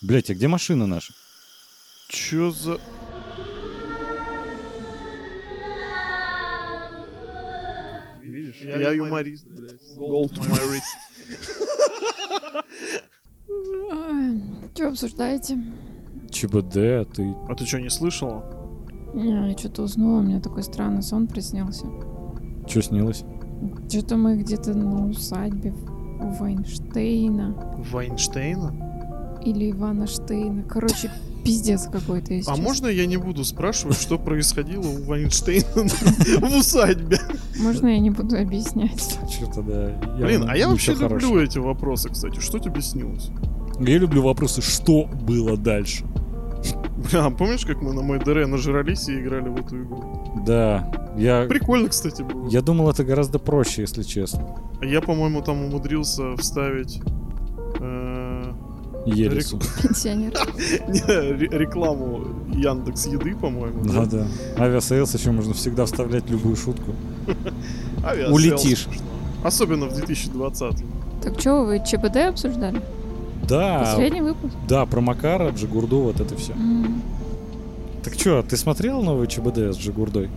Блять, а где машина наша? Чё за... Видишь, я, юморист, блядь. Gold to my wrist. Что обсуждаете? ЧБД, а ты... А ты что, не слышала? Не, я что-то уснула, у меня такой странный сон приснился. Что снилось? Что-то мы где-то на усадьбе у Вайнштейна Вайнштейна? Или Ивана Штейна. Короче, пиздец какой-то, если А честно. можно я не буду спрашивать, что происходило у Вайнштейна в усадьбе? Можно я не буду объяснять? Что-то да. Блин, а я вообще люблю эти вопросы, кстати. Что тебе снилось? Я люблю вопросы, что было дальше. Бля, а помнишь, как мы на мой ДР нажрались и играли в эту игру? Да, я... Прикольно, кстати, было. Я думал, это гораздо проще, если честно. А Я, по-моему, там умудрился вставить Ересу. Пенсионер. не, ре- рекламу Яндекс Еды, по-моему. Да, да. Aviasales еще можно всегда вставлять любую шутку. Улетишь. Особенно в 2020. Так что, вы ЧБД обсуждали? Да, Последний выпуск? да, про Макара, Джигурду, вот это все. Так что, ты смотрел новый ЧБД с Джигурдой?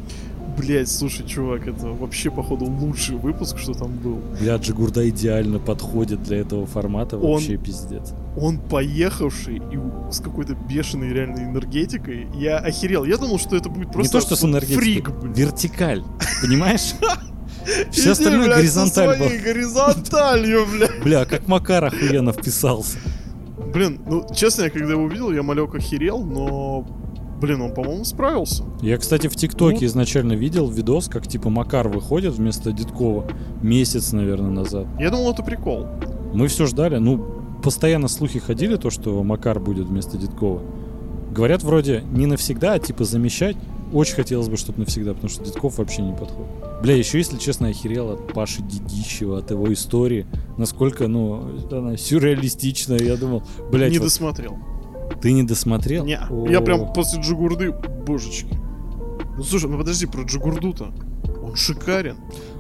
Блять, слушай, чувак, это вообще, походу, лучший выпуск, что там был. Бля, Джигурда идеально подходит для этого формата, Он- вообще пиздец. Он поехавший и с какой-то бешеной реальной энергетикой. Я охерел. Я думал, что это будет просто Не то, что с энергетикой, фрик, блин. вертикаль, понимаешь? Все Иди, остальное блядь, горизонталь был. горизонталью, бля. Бля, как Макар охуенно вписался. Блин, ну, честно, я когда его увидел, я малек охерел, но... Блин, он, по-моему, справился. Я, кстати, в ТикТоке Ну. изначально видел видос, как типа Макар выходит вместо Дедкова месяц, наверное, назад. Я думал, это прикол. Мы все ждали, ну, постоянно слухи ходили, то, что Макар будет вместо Дедкова. Говорят, вроде не навсегда, а типа замещать. Очень хотелось бы, чтобы навсегда, потому что Дедков вообще не подходит. Бля, еще, если честно, я охерел от Паши Дедищева, от его истории. Насколько, ну, она сюрреалистичная. Я думал, блядь, не вот досмотрел. Ты не досмотрел? Не, О. я прям после Джигурды, божечки. Ну слушай, ну подожди, про Джигурду-то. Он шикарен.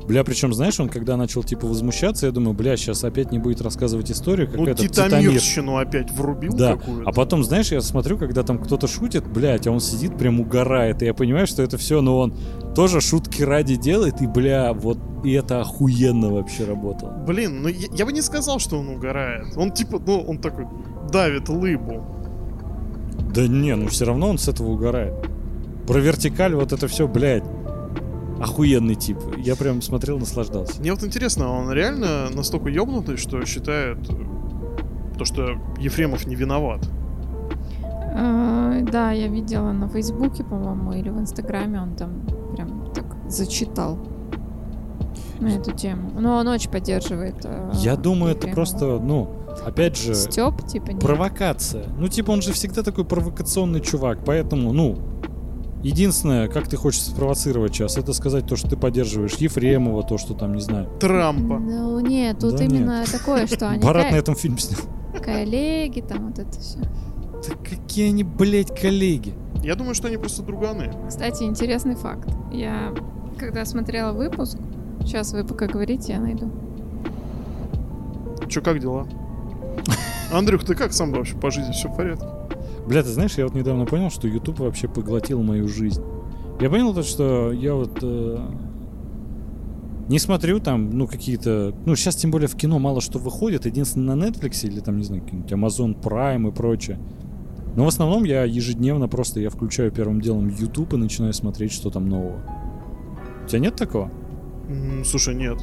Бля, причем, знаешь, он когда начал типа возмущаться, я думаю, бля, сейчас опять не будет рассказывать историю, как Ну, этот Титамирщину опять врубил Да, какую-то. А потом, знаешь, я смотрю, когда там кто-то шутит, блядь, а он сидит прям угорает, и я понимаю, что это все, но он тоже шутки ради делает, и, бля, вот и это охуенно вообще работало. Блин, ну я, я бы не сказал, что он угорает. Он типа, ну, он такой давит лыбу. Да не, ну все равно он с этого угорает. Про вертикаль вот это все, блядь, охуенный тип. Я прям смотрел, наслаждался. Мне вот интересно, он реально настолько ёбнутый, что считает э, то, что Ефремов не виноват. А, Да, я видела на Фейсбуке, по-моему, или в Инстаграме он там прям так зачитал на эту тему. Но он очень поддерживает. э, Я думаю, это просто, ну, опять же, Стёб, типа, нет. провокация. Ну, типа, он же всегда такой провокационный чувак, поэтому, ну, единственное, как ты хочешь спровоцировать сейчас, это сказать то, что ты поддерживаешь Ефремова, то, что там, не знаю, Трампа. Ну, нет, тут Да именно такое, что они Барат на этом фильм снял. коллеги, там вот это все. Да какие они, блядь, коллеги? Я думаю, что они просто друганы. Кстати, интересный факт. Я, когда смотрела выпуск, сейчас вы пока говорите, я найду. Чё, как дела? Андрюх, ты как сам вообще по жизни? Все в порядке? Бля, ты знаешь, я вот недавно понял, что YouTube вообще поглотил мою жизнь. Я понял то, что я вот э, не смотрю там, ну, какие-то... Ну, сейчас тем более в кино мало что выходит. Единственное, на Netflix или там, не знаю, какие-нибудь Amazon Prime и прочее. Но в основном я ежедневно просто я включаю первым делом YouTube и начинаю смотреть, что там нового. У тебя нет такого? Слушай, нет.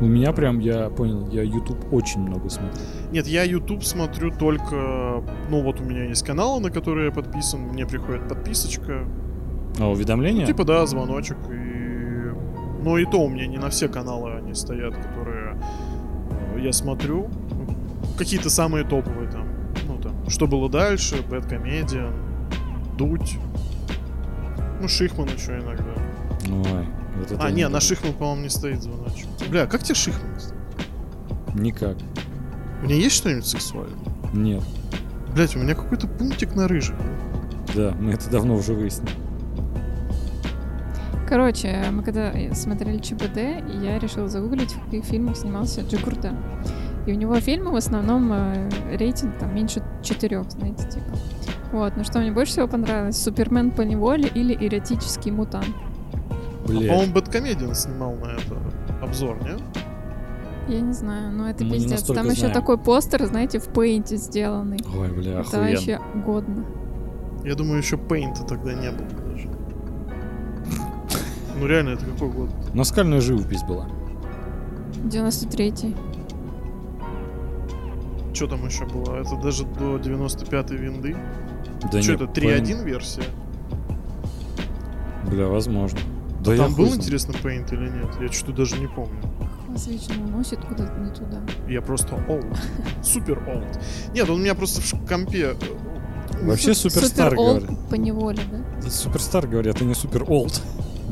У меня прям, я понял, я YouTube очень много смотрю. Нет, я YouTube смотрю только... Ну, вот у меня есть каналы, на которые я подписан. Мне приходит подписочка. А уведомления? Типа, да, звоночек. И... Ну, и то у меня не на все каналы они стоят, которые э, я смотрю. Ну, Какие-то самые топовые там. Ну, там, что было дальше, Bad Comedian, Дудь. Ну, Шихман еще иногда. Ой, вот это а, не, на. Шихман, по-моему, не стоит звоночек. Бля, как тебе Шихман? кстати? Никак. У меня есть что-нибудь сексуальное? Нет. Блять, у меня какой-то пунктик на рыжий. Да, мы это давно уже выяснили. Короче, мы когда смотрели ЧБД, я решила загуглить, в каких фильмах снимался Джигурда. И у него фильмы в основном э, рейтинг там меньше четырех, знаете, типа. Вот, ну что мне больше всего понравилось? Супермен по неволе или эротический мутант? А, Блядь. По-моему, Бэткомедиан снимал на это обзор, нет? Я не знаю, но это Мы пиздец. Там еще знаем. такой постер, знаете, в пейнте сделанный. Ой, бля, это охуенно. вообще годно. Я думаю, еще Пейнта тогда не было даже. Ну реально, это какой год? Наскальная живопись была. 93-й. Что там еще было? Это даже до 95-й винды? Да Что это, 3.1 версия? Бля, возможно. Да я Там был, знает. интересно, Paint или нет? Я что-то даже не помню. Вас вечно уносит куда-то не туда. Я просто old. Супер old. Нет, он у меня просто в компе... э, Вообще Су- суперстар говорят. по неволе, да? Суперстар говорят, а не супер олд.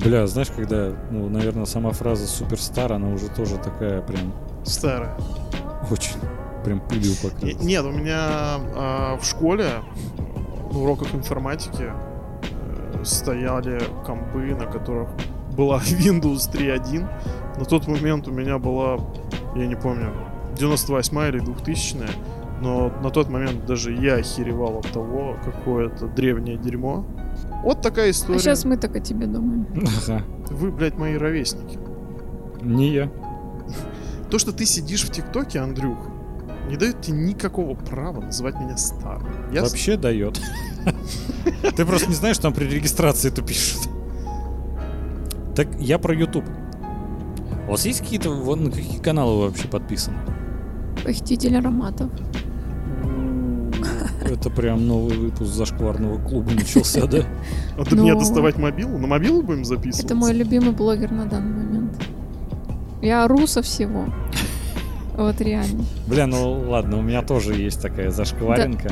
Бля, знаешь, когда, ну, наверное, сама фраза суперстар, она уже тоже такая прям Старая. очень прям пылью покрылась. Нет, у меня а, в школе на уроках информатики э, стояли компы, на которых была Windows 3.1. На тот момент у меня была, я не помню, 98 или 2000 но на тот момент даже я охеревал от того, какое это древнее дерьмо. Вот такая история. А сейчас мы так о тебе думаем. Ага. Вы, блядь, мои ровесники. Не я. То, что ты сидишь в ТикТоке, Андрюх, не дает тебе никакого права называть меня старым. Ясно? Вообще дает. Ты просто не знаешь, там при регистрации это пишут. Так я про YouTube. У вас есть какие-то, вот на какие каналы вы вообще подписаны? Похититель ароматов. Это прям новый выпуск зашкварного клуба начался, да? А ты мне Ну. доставать мобилу? На мобилу будем записывать? Это мой любимый блогер на данный момент. Я ору со всего. Вот реально. Бля, ну ладно, у меня тоже есть такая зашкваренка.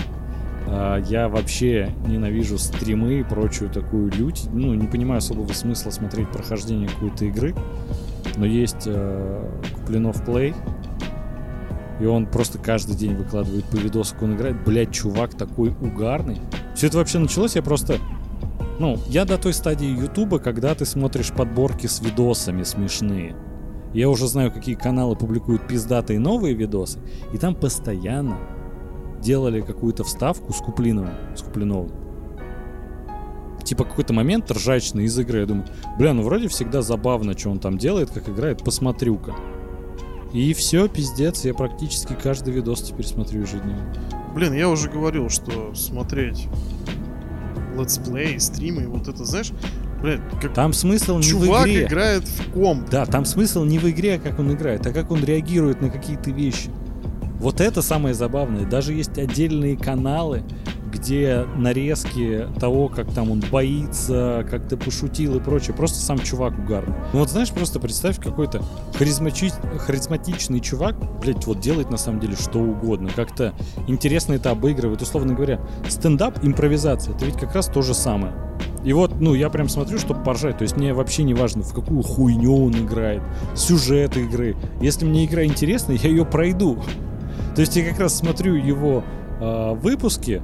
А, Я вообще ненавижу стримы и прочую такую лють. Ну, не понимаю особого смысла смотреть прохождение какой-то игры. Но есть э, Куплинов Плей. И он просто каждый день выкладывает по видосу, как он играет. Блять, чувак такой угарный. Все это вообще началось, я просто... Ну, я до той стадии Ютуба, когда ты смотришь подборки с видосами смешные. Я уже знаю, какие каналы публикуют пиздатые новые видосы. И там постоянно делали какую-то вставку с Куплиновым. С Куплиновым. Типа какой-то момент ржачный из игры. Я думаю, бля, ну вроде всегда забавно, что он там делает, как играет, посмотрю-ка. И все, пиздец, я практически каждый видос теперь смотрю ежедневно. Блин, я уже говорил, что смотреть летсплей, стримы, вот это, знаешь, блядь, как Там смысл не в чувак игре. играет в комп. Да, там смысл не в игре, как он играет, а как он реагирует на какие-то вещи. Вот это самое забавное. Даже есть отдельные каналы, где нарезки того, как там он боится, как ты пошутил и прочее. Просто сам чувак угарный. Ну вот знаешь, просто представь, какой-то харизмачи- харизматичный чувак, блять, вот делает на самом деле что угодно. Как-то интересно это обыгрывает. Условно говоря, стендап, импровизация, это ведь как раз то же самое. И вот, ну, я прям смотрю, чтобы поржать. То есть мне вообще не важно, в какую хуйню он играет, сюжет игры. Если мне игра интересна, я ее пройду. То есть я как раз смотрю его э, выпуски,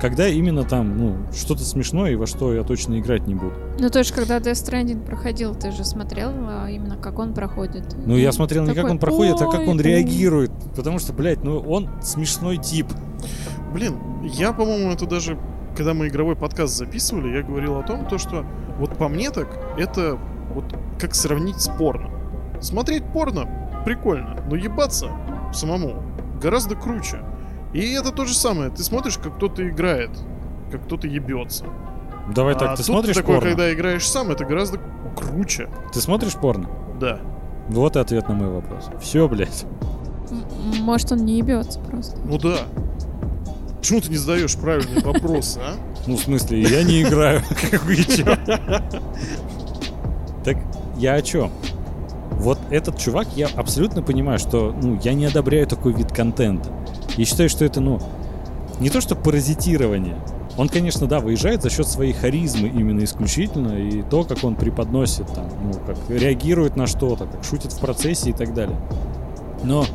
когда именно там, ну, что-то смешное и во что я точно играть не буду. Ну, то есть, когда Death Stranding проходил, ты же смотрел а, именно, как он проходит. Ну, я смотрел не как Такой, он проходит, а как он «Ой, реагирует. Потому что, блядь, ну, он смешной тип. Блин, я, по-моему, это даже, когда мы игровой подкаст записывали, я говорил о том, то, что вот по мне так, это вот как сравнить с порно. Смотреть порно прикольно, но ебаться самому гораздо круче. И это то же самое. Ты смотришь, как кто-то играет, как кто-то ебется. Давай а так, ты тут смотришь такое, порно? когда играешь сам, это гораздо круче. Ты смотришь порно? Да. Вот и ответ на мой вопрос. Все, блядь. Может, он не ебется просто. Ну да. Почему ты не задаешь правильные вопросы, а? Ну, в смысле, я не играю. Как вы? Так я о чем? Вот этот чувак, я абсолютно понимаю, что ну, я не одобряю такой вид контента. Я считаю, что это, ну, не то что паразитирование. Он, конечно, да, выезжает за счет своей харизмы именно исключительно, и то, как он преподносит, там, ну, как реагирует на что-то, как шутит в процессе и так далее. Но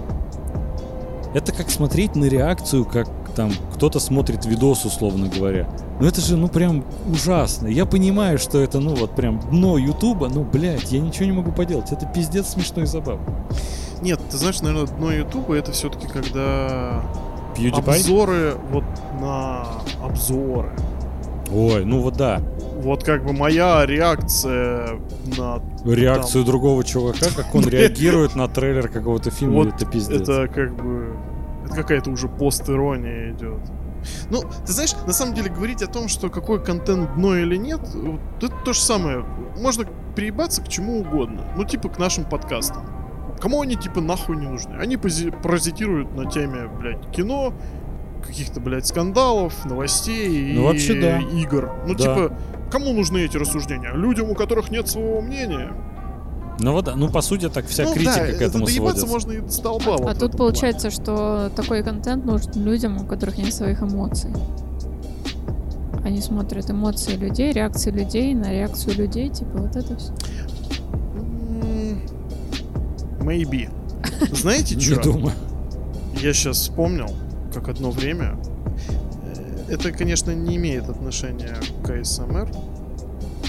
это как смотреть на реакцию, как там кто-то смотрит видос, условно говоря. Ну это же, ну прям ужасно. Я понимаю, что это, ну вот прям дно Ютуба, ну, блядь, я ничего не могу поделать. Это пиздец смешно и забавно. Нет, ты знаешь, наверное, дно Ютуба это все-таки когда PewDiePie? обзоры вот на обзоры. Ой, ну вот да. Вот как бы моя реакция на Реакцию другого чувака, как он реагирует на трейлер какого-то фильма, Вот это пиздец. это как бы это какая-то уже пост-ирония идет. Ну, ты знаешь, на самом деле говорить о том, что какой контент дно или нет, вот это то же самое. Можно приебаться к чему угодно. Ну, типа к нашим подкастам. Кому они типа нахуй не нужны? Они паразитируют на теме, блядь, кино, каких-то, блядь, скандалов, новостей Ну, и вообще, да. игр. Ну, Да. типа, кому нужны эти рассуждения? Людям, у которых нет своего мнения. Ну вот, ну по сути так вся ну, критика да, к этому сводится. можно и вот в А этом тут плане. получается, что такой контент нужен людям, у которых нет своих эмоций. Они смотрят эмоции людей, реакции людей на реакцию людей, типа вот это все. Maybe. Знаете Не что? думаю. Я сейчас вспомнил, как одно время. э, Это, конечно, не имеет отношения к АСМР.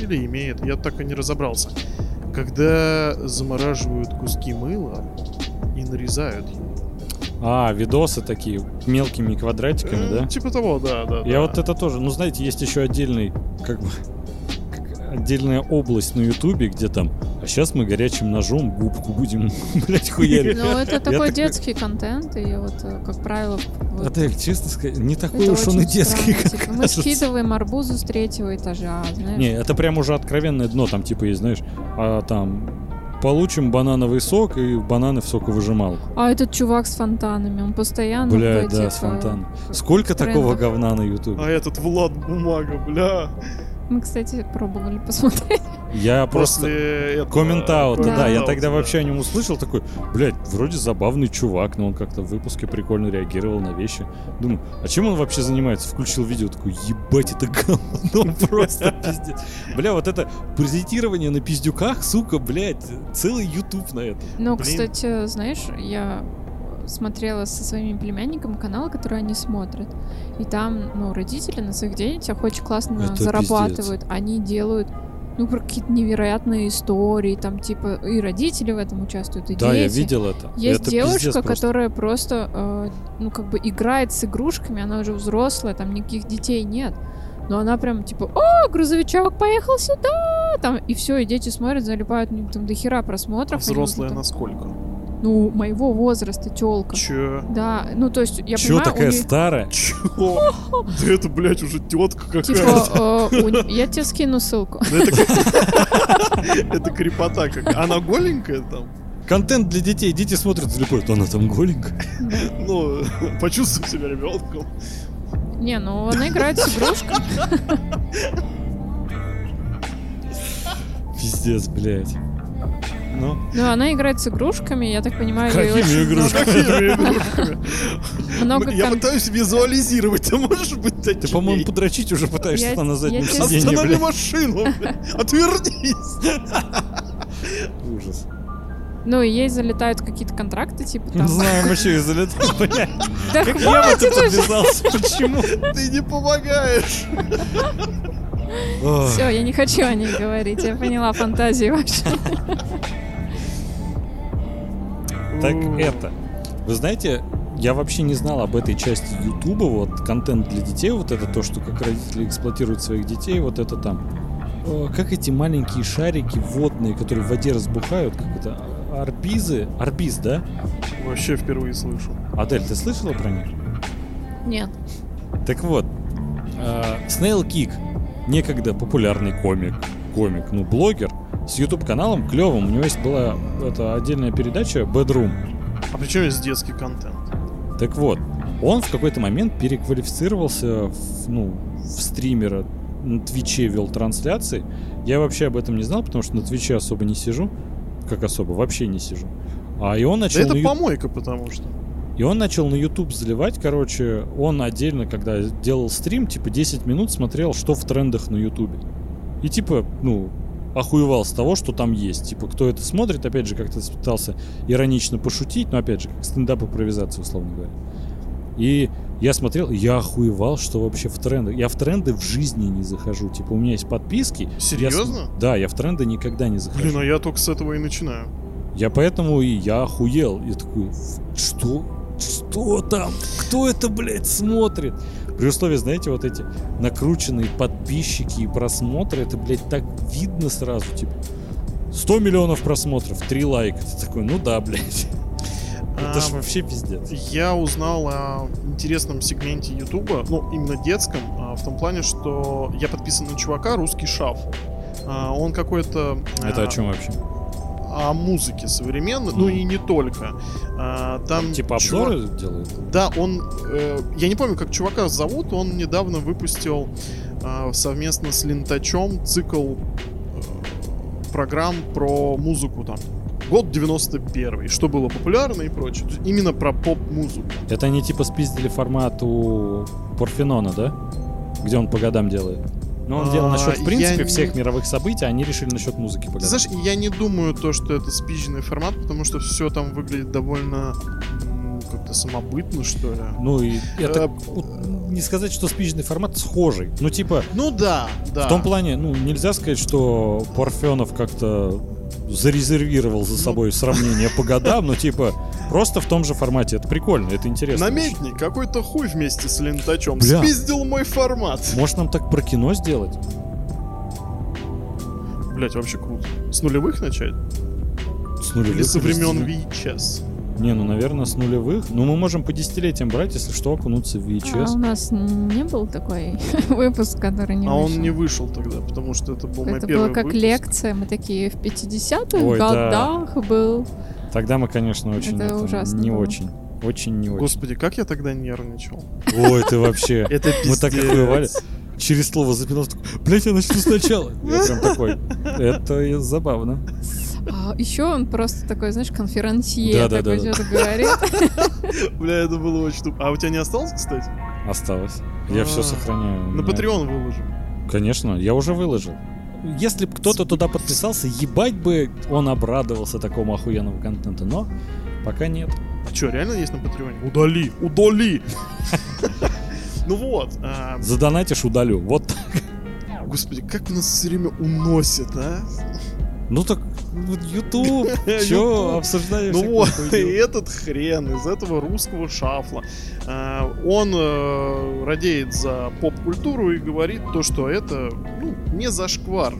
Или имеет, я так и не разобрался. Когда замораживают куски мыла и нарезают его. А, видосы такие, мелкими квадратиками, Э, да? Типа того, да, да. Я да. вот это тоже, ну знаете, есть еще отдельный, как бы, отдельная область на Ютубе, где там, а сейчас мы горячим ножом губку будем, блять, хуярить. Ну, это такой детский контент, и вот, э, как правило, Адель, честно сказать, не такой уж он и детский, как типа, Мы скидываем арбузы с третьего этажа, знаешь. Не, это прям уже откровенное дно, там типа есть, знаешь, а, там получим банановый сок и бананы в соковыжималку. А этот чувак с фонтанами, он постоянно Бля, да, с э, фонтаном. Сколько такого говна на Ютубе? А этот Влад Бумага, бля. Мы, кстати, пробовали посмотреть. Я просто... После. Комментаута, да, Да. я тогда да. вообще о нем услышал, такой, блядь, вроде забавный чувак, но он как-то в выпуске прикольно реагировал на вещи. Думаю, а чем он вообще занимается? Включил видео, такой, ебать, это говно просто пиздец. Бля, вот это презентирование на пиздюках, сука, блядь, целый ютуб на это. Ну, кстати, знаешь, я смотрела со своими племянниками канал, который они смотрят. И там, ну, родители на своих детях очень классно Это зарабатывают. Они делают, ну, про какие-то невероятные истории, там, типа, и родители в этом участвуют, и Да, я дети. видел это. Есть это девушка, пиздец просто. которая просто, э, ну, как бы играет с игрушками, она уже взрослая, там никаких детей нет. Но она прям типа, о, грузовичок поехал сюда, там, и все, и дети смотрят, залипают, у них там до хера А просмотров. там- насколько? Ну, моего возраста, тёлка. Че? Да, ну, то есть, я Чё понимаю, такая у них, старая? Чё? Да это, блядь, уже тетка какая-то. типа, э, у я тебе скину ссылку. Ну, Это крепота какая. Она голенькая там? Контент для детей. Дети смотрят, залипают, она там голенькая. Ну, почувствуй себя ребенком. Не, ну, она играет с игрушками. Пиздец, блядь. Ну, Ну, она играет с игрушками, я так понимаю, ей Какими игрушками? Много Я пытаюсь визуализировать, ты можешь быть ты, по-моему, подрочить уже пытаешься на заднем сиденье, Останови машину. Отвернись. Ужас. Ну, и ей залетают какие-то контракты, типа Не там... знаю, мы что, из блядь. Да Как я в это подвязался? Почему? Ты не помогаешь. Все, я не хочу о ней говорить, я поняла фантазии ваши. Так это. Вы знаете, я вообще не знал об этой части Ютуба, вот контент для детей, вот это то, что как родители эксплуатируют своих детей, вот это там. О, Как эти маленькие шарики водные, которые в воде разбухают, как это, арбизы, арбиз, да? Вообще впервые слышу. Адель, ты слышала про них? Нет. Так вот, Snailkick, некогда популярный комик, комик, ну, блогер, с YouTube-каналом клевым. У него есть была это отдельная передача Bedroom. А при чем есть детский контент? Так вот, он в какой-то момент переквалифицировался в, ну, в стримера. На Твиче вел трансляции. Я вообще об этом не знал, потому что на Твиче особо не сижу. Как особо? Вообще не сижу. А и он Да начал это на помойка, потому что. и он начал на YouTube заливать, короче, он отдельно, когда делал стрим, типа 10 минут смотрел, что в трендах на YouTube. И типа, ну, охуевал с того, что там есть. Типа, кто это смотрит, опять же, как-то пытался иронично пошутить, но опять же, как стендап импровизация, условно говоря. И я смотрел, я охуевал, что вообще в трендах. Я в тренды в жизни не захожу. Типа, у меня есть подписки. я Серьезно? да, я в тренды никогда не захожу. Блин, а я только с этого и начинаю. Я поэтому и я охуел. Я такой, что? что там? Кто это, блядь, смотрит? При условии, знаете, вот эти накрученные подписчики и просмотры, это, блядь, так видно сразу, типа, 100 миллионов просмотров, 3 лайка. Ты такой, ну да, блядь. Это ж А, вообще пиздец. Я узнал о интересном сегменте Ютуба, ну, именно детском, а, в том плане, что я подписан на чувака русский шафл. А, Он какой-то... Это а, о чем вообще? О музыке современной, ну и не только. А, Там Типа чувак- обзоры делают? Да, он... э, я не помню, как чувака зовут, он недавно выпустил а, совместно с Лентачом цикл э, программ про музыку там. Год 91 что было популярно и прочее. Именно про поп-музыку. Это они типа спиздили формат у Порфенона, да? Где он по годам делает. Но он делал А, насчет, в принципе, я всех не- мировых событий, а они решили насчет музыки по Ты годам. знаешь, я не думаю то, что это спизженный формат, потому что все там выглядит довольно как-то самобытно, что ли. Ну и это Э, не сказать, что спичный формат схожий. Ну типа Ну да, да. в том плане, ну нельзя сказать, что Парфенов как-то зарезервировал за собой сравнение по годам, но типа просто в том же формате. Это прикольно, это интересно. Наметник, какой-то хуй вместе с лентачом. Бля. Спиздил мой формат. Может нам так про кино сделать? Блять, вообще круто. С нулевых начать? С нулевых Или со времен VHS? Не, ну, наверное, с нулевых. Ну, мы можем по десятилетиям брать, если что, окунуться в А VHS. у нас не был такой выпуск, который не а вышел? он не вышел тогда, потому что это был мой Это первый было как выпуск. лекция, мы такие в 50-х Ой, да. годах был. Тогда мы, конечно, очень... Это ужасно Не было. очень. Очень не очень. Господи, как я тогда нервничал. Ой, ты вообще... Это Мы так охуевали. Через слово запинался. такой, Блять, я начну сначала. Я прям такой. Это забавно. А, еще он просто такой, знаешь, конферансье такой что-то говорит. Бля, это было очень тупо. А у тебя не осталось, кстати? Осталось. Я все А, сохраняю. На Patreon выложим. Конечно, я уже выложил. Если бы кто-то туда подписался, ебать бы он обрадовался такому охуенному контенту, но пока нет. А что, реально есть на Патреоне? Удали! Удали! Ну вот, а, Задонатишь, удалю. Вот так. господи, как нас все время уносит, а? Ну так, YouTube, чё, обсуждаешь Ну вот, и этот хрен из этого русского шафла. а, Он э, радеет за поп-культуру и говорит то, что это ну, не зашквар.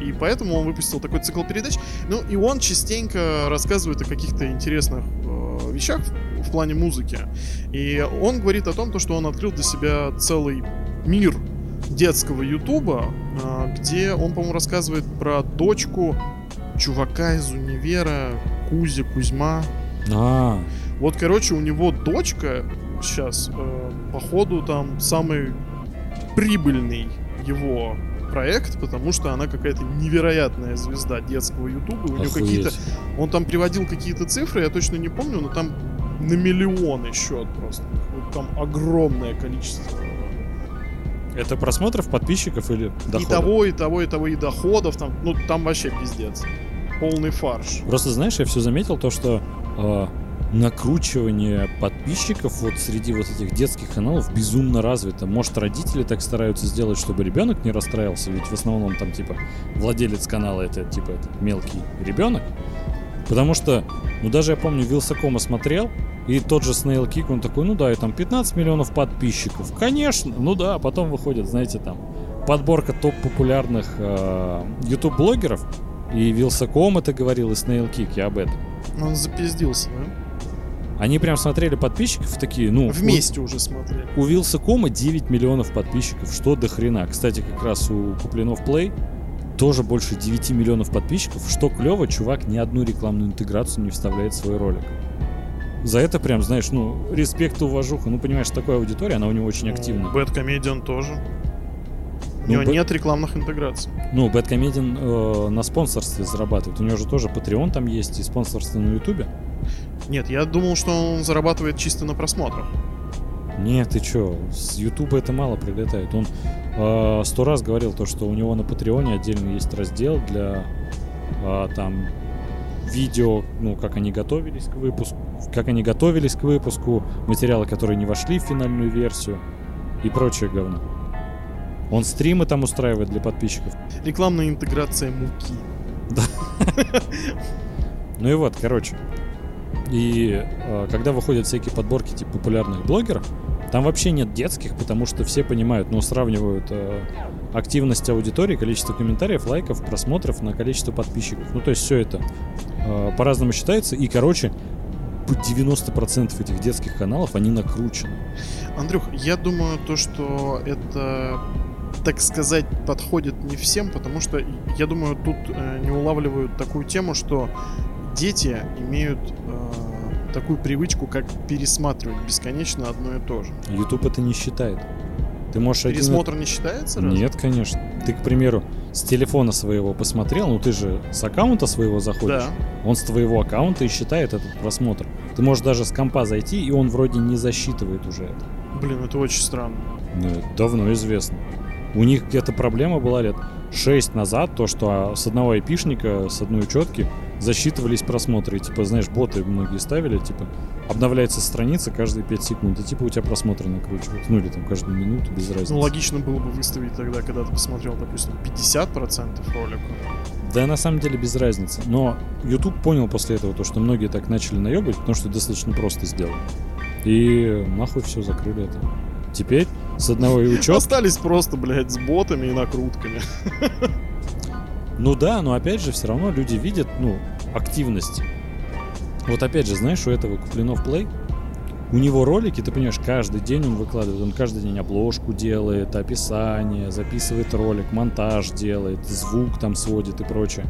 И поэтому он выпустил такой цикл передач. Ну и он частенько рассказывает о каких-то интересных э, вещах в, в плане музыки. И он говорит о том, то, что он открыл для себя целый мир детского ютуба, э, где он, по-моему, рассказывает про дочку чувака из универа Кузя Кузьма. А, Вот, короче, у него дочка сейчас, э, походу, там самый прибыльный его проект, потому что она какая-то невероятная звезда детского ютуба. У нее какие-то... Он там приводил какие-то цифры, я точно не помню, но там на миллионы счет просто. Вот там огромное количество. Это просмотров, подписчиков или И доходов? того, и того, и того, и доходов. Там, ну, там вообще пиздец. Полный фарш. Просто знаешь, я все заметил то, что э, накручивание подписчиков вот среди вот этих детских каналов безумно развито. Может, родители так стараются сделать, чтобы ребенок не расстраивался, ведь в основном там типа владелец канала это типа этот мелкий ребенок. Потому что, ну даже я помню, Вилсакома смотрел, и тот же Snail Kick, он такой, ну да, и там 15 миллионов подписчиков. Конечно, ну да, а потом выходит, знаете, там подборка топ-популярных э, YouTube-блогеров, и Вилсаком это говорил, и Snail Kick, я об этом. Он запиздился, да? Они прям смотрели подписчиков такие, ну, Вместе уже смотрели. у, у Вилсакома 9 миллионов подписчиков, что до хрена. Кстати, как раз у Куплинов Play тоже больше 9 миллионов подписчиков, что клево, чувак ни одну рекламную интеграцию не вставляет в свой ролик. За это прям, знаешь, ну, респект и уважуха. Ну, понимаешь, такая аудитория, она у него очень активна. Бэт Комедиан тоже. У Ну, него Bad- нет рекламных интеграций. Ну, Бэткомедиан э, на спонсорстве зарабатывает. У него же тоже Patreon там есть и спонсорство на Ютубе. Нет, я думал, что он зарабатывает чисто на просмотрах. Нет, ты чё, с Ютуба это мало прилетает. Он э, сто раз говорил то, что у него на Патреоне отдельно есть раздел для э, там видео, ну, как они готовились к выпуску, как они готовились к выпуску, материалы, которые не вошли в финальную версию и прочее говно. Он стримы там устраивает для подписчиков. И э, когда выходят всякие подборки типа популярных блогеров, там вообще нет детских, потому что все понимают, ну, сравнивают э, активность аудитории, количество комментариев, лайков, просмотров на количество подписчиков. Ну, то есть все это э, по-разному считается. И, короче, по 90% этих детских каналов, они накручены. Андрюх, я думаю, то, что это, так сказать, подходит не всем, потому что, я думаю, тут э, не улавливают такую тему, что дети имеют э, такую привычку, как пересматривать бесконечно одно и то же. YouTube это не считает. Ты можешь один- Пересмотр не считается? разве? Нет, конечно. Ты, к примеру, с телефона своего посмотрел, ну ты же с аккаунта своего заходишь. Да. Он с твоего аккаунта и считает этот просмотр. Ты можешь даже с компа зайти, и он вроде не засчитывает уже это. Блин, это очень странно. Ну, это давно известно. У них где-то проблема была лет 6 назад, то, что с одного айпишника, с одной учетки засчитывались просмотры. И, типа, знаешь, боты многие ставили, типа, обновляется страница каждые 5 секунд, и типа у тебя просмотры накручивают. Ну или там каждую минуту, без разницы. Ну, логично было бы выставить тогда, когда ты посмотрел, допустим, 50% ролика. Да, на самом деле без разницы. Но YouTube понял после этого то, что многие так начали наебать, потому что достаточно просто сделали. И нахуй все закрыли это. Теперь с одного и учет. Остались просто, блядь, с ботами и накрутками. Ну да, но опять же, все равно люди видят, ну, активность. Вот опять же, знаешь, у этого Куплинов Play, у него ролики, ты понимаешь, каждый день он выкладывает, он каждый день обложку делает, описание, записывает ролик, монтаж делает, звук там сводит и прочее.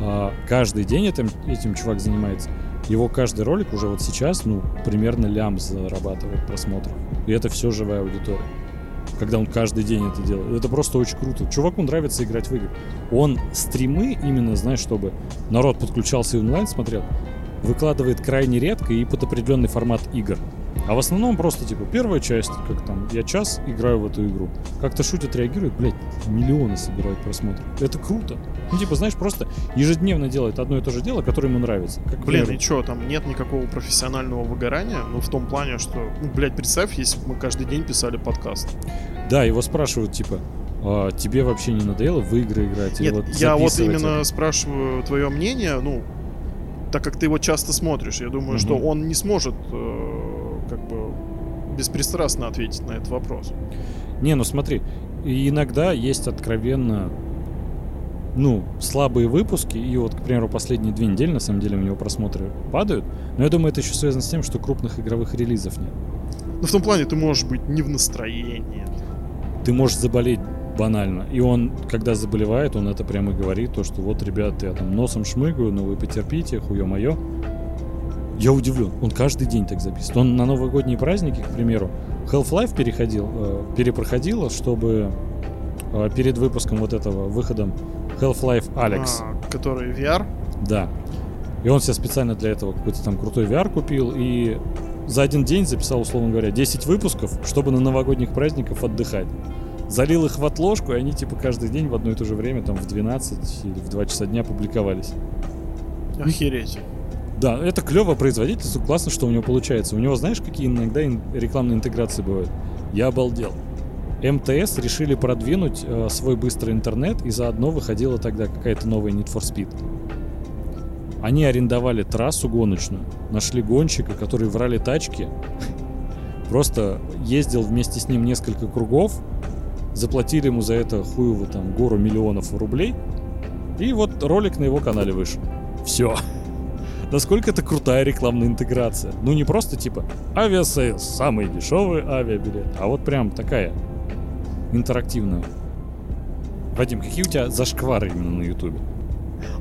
А каждый день этим, этим чувак занимается. Его каждый ролик уже вот сейчас, ну, примерно лям зарабатывает просмотров. И это все живая аудитория. Когда он каждый день это делает. Это просто очень круто. Чуваку нравится играть в игры. Он стримы именно, знаешь, чтобы народ подключался и онлайн смотрел, выкладывает крайне редко и под определенный формат игр. А в основном просто, типа, первая часть, как там, я час играю в эту игру. Как-то шутят, реагируют, блядь, миллионы собирают просмотров. Это круто. Ну, типа, знаешь, просто ежедневно делает одно и то же дело, которое ему нравится. Как, Блин, примеру, и чё, там нет никакого профессионального выгорания? Ну, в том плане, что, ну, блядь, представь, если бы мы каждый день писали подкаст. Да, его спрашивают, типа, «А тебе вообще не надоело в игры играть? Нет, вот я вот именно это?» спрашиваю твое мнение, ну, так как ты его часто смотришь, я думаю, что Мгм. он не сможет, э, как бы, беспристрастно ответить на этот вопрос. Не, ну смотри, иногда есть откровенно, ну, слабые выпуски, и вот, к примеру, последние две недели, на самом деле, у него просмотры падают, но я думаю, это еще связано с тем, что крупных игровых релизов нет. Ну, в том плане, ты можешь быть не в настроении. Ты можешь заболеть банально, и он, когда заболевает, он это прямо говорит, то, что вот, ребят, я там носом шмыгаю, но вы потерпите, хуё моё. Я удивлен, он каждый день так записывает. Он на новогодние праздники, к примеру, Half-Life переходил, э, перепроходил, чтобы э, перед выпуском вот этого, выходом Half-Life Alex, А, который VR. да. И он себе специально для этого какой-то там крутой VR купил и за один день записал, условно говоря, 10 выпусков, чтобы на новогодних праздниках отдыхать. Залил их в отложку, и они типа каждый день в одно и то же время, там в 12 или в 2 часа дня публиковались. Охереть. Да, это клево производительство, классно, что у него получается. У него, знаешь, какие иногда ин- рекламные интеграции бывают? Я обалдел. МТС решили продвинуть э, свой быстрый интернет, и заодно выходила тогда какая-то новая Need for Speed. Они арендовали трассу гоночную, нашли гонщика, который в ралли-тачке просто ездил вместе с ним несколько кругов, заплатили ему за это хуево там гору миллионов рублей, и вот ролик на его канале вышел. Все. Насколько это крутая рекламная интеграция. Ну не просто типа Aviasales, самый дешевый авиабилет, а вот прям такая интерактивная. Вадим, какие у тебя зашквары именно на ютубе?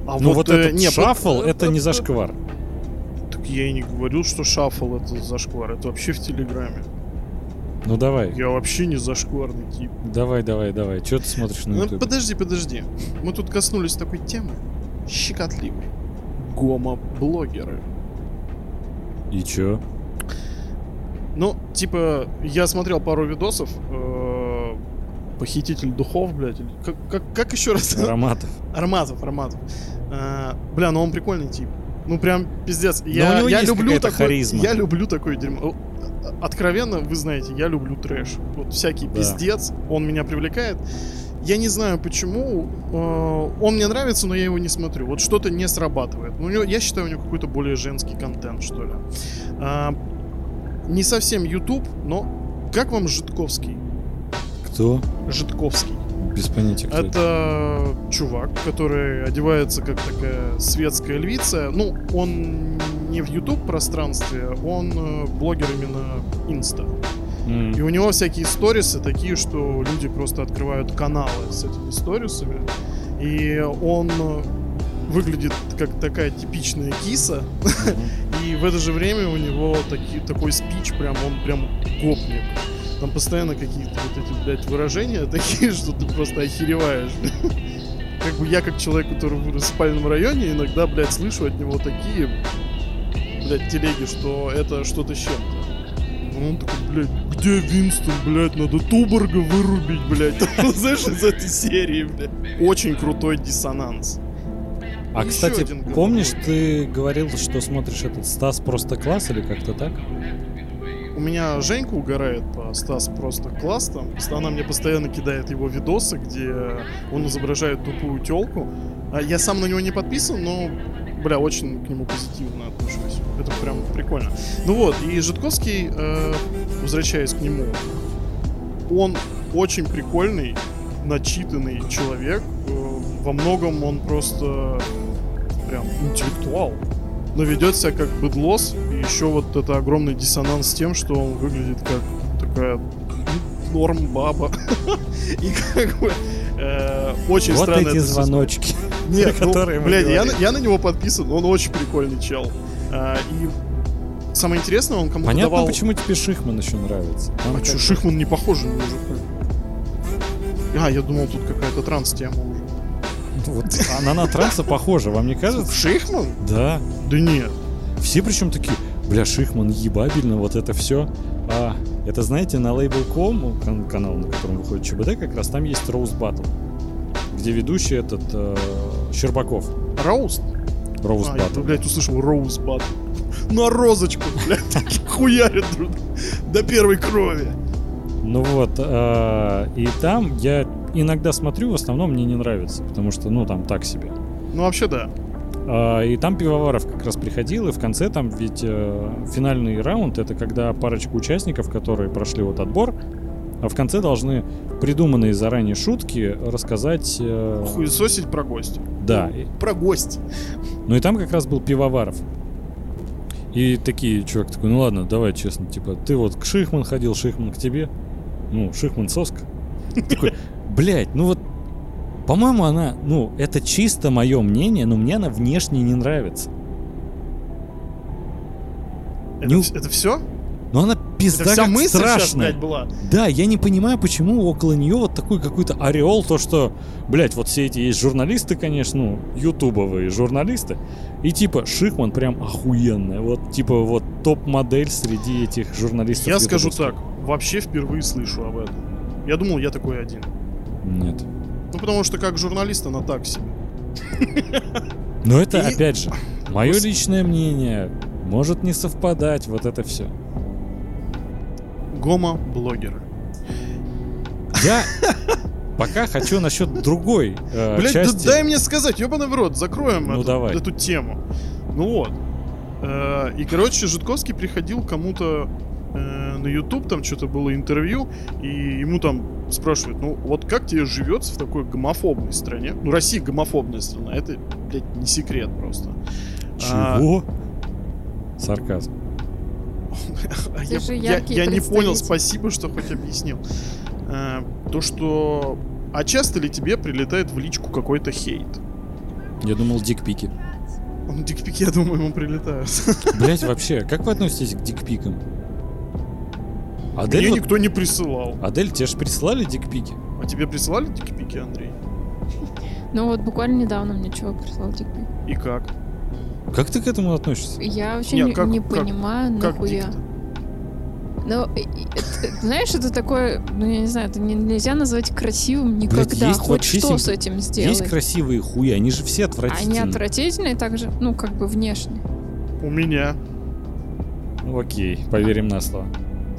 А ну вот, э, этот не, shuffle, вот- это не э, зашквар. Так я и не говорил, что shuffle это зашквар. Это вообще в Телеграме. Ну давай, Я вообще не зашкварный тип. давай, давай, давай. Что ты смотришь на Ну, ютубе? подожди, подожди. Мы тут коснулись такой темы. Щекотливой. Гомо-блогеры. И чё? Ну, типа, я смотрел пару видосов. э, Похититель духов, блядь. или Как, как, как еще раз? Ароматов. Арматов, Арматов. Э, бля, ну он прикольный тип. Ну прям пиздец. у Я, него я есть люблю такой, харизма. я люблю такое дерьмо. Откровенно, вы знаете, я люблю трэш. Вот всякий Да. пиздец, он меня привлекает. Я не знаю почему. э, он мне нравится, но я его не смотрю. Вот что-то не срабатывает. Ну, у него, я считаю, у него какой-то более женский контент, что ли. А, не совсем YouTube, но как вам Житковский? Кто? Житковский. Без понятия, кто это. Это чувак, который одевается как такая светская львица. Ну, он не в YouTube пространстве, он э, блогер именно Инста. И у него всякие сторисы такие, что люди просто открывают каналы с этими сторисами. И он выглядит как такая типичная киса. И в это же время у него таки, такой спич, прям он прям гопник. Там постоянно какие-то вот эти, блядь, выражения такие, что ты просто охереваешь. Как бы я, как человек, который вырос в спальном районе, иногда, блядь, слышу от него такие, блядь, телеги, что это что-то с чем-то. Он такой, блядь, где Винстон, блядь, надо Туборга вырубить, блядь. Знаешь, из этой серии, блядь. Очень крутой диссонанс. А, Еще кстати, помнишь, ты говорил, что смотришь этот Стас просто класс или как-то так? У меня Женька угорает по Стас просто класс там. Она мне постоянно кидает его видосы, где он изображает тупую телку. А я сам на него не подписан, но, бля, очень к нему позитивно отношусь. Это прям прикольно. Ну вот, и Житковский, э, возвращаясь к нему, он очень прикольный, начитанный человек. Э, во многом он просто прям интеллектуал. Но ведет себя как быдлос. И еще вот это огромный диссонанс с тем, что он выглядит как такая ну, норм баба. И как бы э, очень вот странно эти это всё звоночки. нет, ну, блядь, я, я на него подписан, он очень прикольный чел. А, и самое интересное, он кому-то Понятно, давал... почему тебе Шихман еще нравится. Он А как бы- Шихман не похож на мужика? А, я думал, тут какая-то транс-тема уже. Вот она на транса похожа, вам не кажется? Шихман? Да. Да нет. Все причем такие, бля, Шихман ебабельно, вот это все. А, это, знаете, на Label.com, кан- канал, на котором выходит ЧБД, как раз там есть Роуз Баттл, где ведущий этот э, Щербаков. Роуст? Роуз А, я, блядь, услышал Роуз Баттл. На розочку, блядь, хуярят друг до первой крови. Ну вот, э, и там я иногда смотрю, в основном мне не нравится, потому что, ну, там так себе. Ну, вообще, да. А, И там Пивоваров как раз приходил, и в конце там ведь э, финальный раунд это когда парочка участников, которые прошли вот отбор, а в конце должны придуманные заранее шутки рассказать. э, Хуесосить про гостя. да. И- Про гость. Ну и там как раз был Пивоваров. И такие, чувак такой, ну ладно, давай честно, типа, ты вот к Шихман ходил, Шихман к тебе. Ну, Шихман соска. Такой, блядь, ну вот, по-моему, она, ну, это чисто мое мнение, но мне она внешне не нравится. Это, Не это все? Но она Это пизда вся как мысль сейчас, страшная. блядь, была? Да, я не понимаю, почему около нее вот такой какой-то ореол, то что, блядь, вот все эти есть журналисты, конечно, ну, ютубовые журналисты, и типа Шихман прям охуенная, вот типа вот топ-модель среди этих журналистов. Я скажу так, вообще впервые слышу об этом. Я думал, я такой один. Нет. Ну, потому что как журналист она так себе. Но это, И- опять же, мое личное мнение, может не совпадать, вот это все. Гомо-блогеры. Я пока хочу насчет другой э, Блять, да дай мне сказать, ебаный в рот, закроем Ну, эту, давай. эту тему. Ну вот. Э, И, короче, Житковский приходил кому-то э, на YouTube, там что-то было интервью, и ему там спрашивают, ну вот как тебе живется в такой гомофобной стране? Ну, Россия гомофобная страна, это, блядь, не секрет просто. А, Чего? Сарказм. А Ты я, же я- яркий я не понял, спасибо, что хоть объяснил. Э, то, что... А часто ли тебе прилетает в личку какой-то хейт? Я думал, дикпики. Ну, дикпики, я думаю, ему прилетают. Блять, вообще, как вы относитесь к дикпикам? Мне Адель, вот- никто не присылал. Адель, тебе же прислали дикпики? А тебе присылали дикпики, Андрей? Ну вот буквально недавно мне чувак прислал дикпик. И как? Как ты к этому относишься? Я вообще Не, не, как- не как- понимаю, Как нахуя. Ну, это- знаешь, это такое, ну я не знаю, это не- нельзя назвать красивым никогда. есть Хоть вообще что с этим Есть сделать. красивые хуи, они же все Они отвратительные. отвратительные также, ну как бы внешне. У меня. Окей, поверим на слово.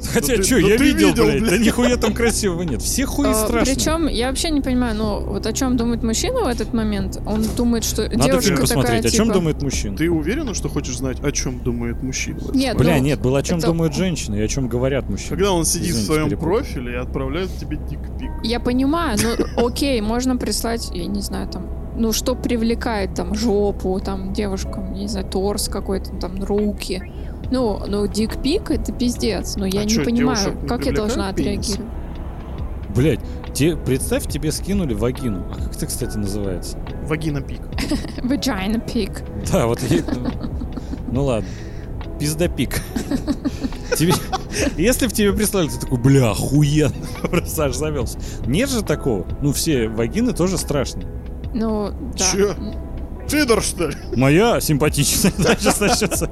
Хотя, ты- что, да я ты видел, видел, блядь, блядь. да нихуя там красивого нет. Все хуи страшные. Причем я вообще не понимаю, ну вот о чем думает мужчина в этот момент. Он думает, что Надо девушка фильм такая посмотреть, о чем типа... думает мужчина. Ты уверена, что хочешь знать, о чем думает мужчина? Нет? Бля, ну, нет, было о чем это- думают женщины и о чем говорят мужчины. Когда он сидит Извините, в своем перепутал. профиле и отправляет тебе дикпик. Я понимаю, ну окей, можно прислать, я не знаю, там, ну что привлекает там жопу, там девушкам, не знаю, торс какой-то, там руки. Ну, ну дикпик это пиздец, но я А не чё, понимаю, не как я должна пенис? отреагировать. Блять, те, представь, тебе скинули вагину. А как это, кстати, называется? Вагина пик. Vagina пик. Да, вот я- ну, Ну ладно. Пиздопик. Тебе, если в тебе прислали, ты такой, бля, охуенно. Просто аж завелся. Нет же такого. Ну, все вагины тоже страшные. Ну, да. Чё? Фидор, что ли? Моя симпатичная. Да, сейчас начнется.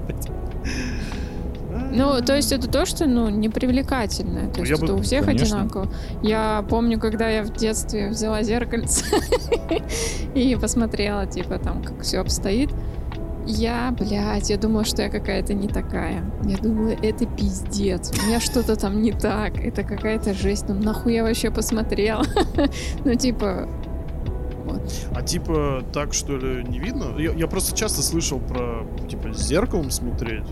Ну, то есть это то, что, ну, непривлекательное. То Ну, есть это бы- у всех конечно. одинаково. Я помню, когда я в детстве взяла зеркальце и посмотрела, типа, там, как все обстоит. Я, блядь, я думала, что я какая-то не такая. Я думала, это пиздец. У меня что-то там не так. Это какая-то жесть. Ну нахуй я вообще посмотрела? Ну, типа, А типа так что ли не видно? Я, я просто часто слышал про типа с зеркалом смотреть.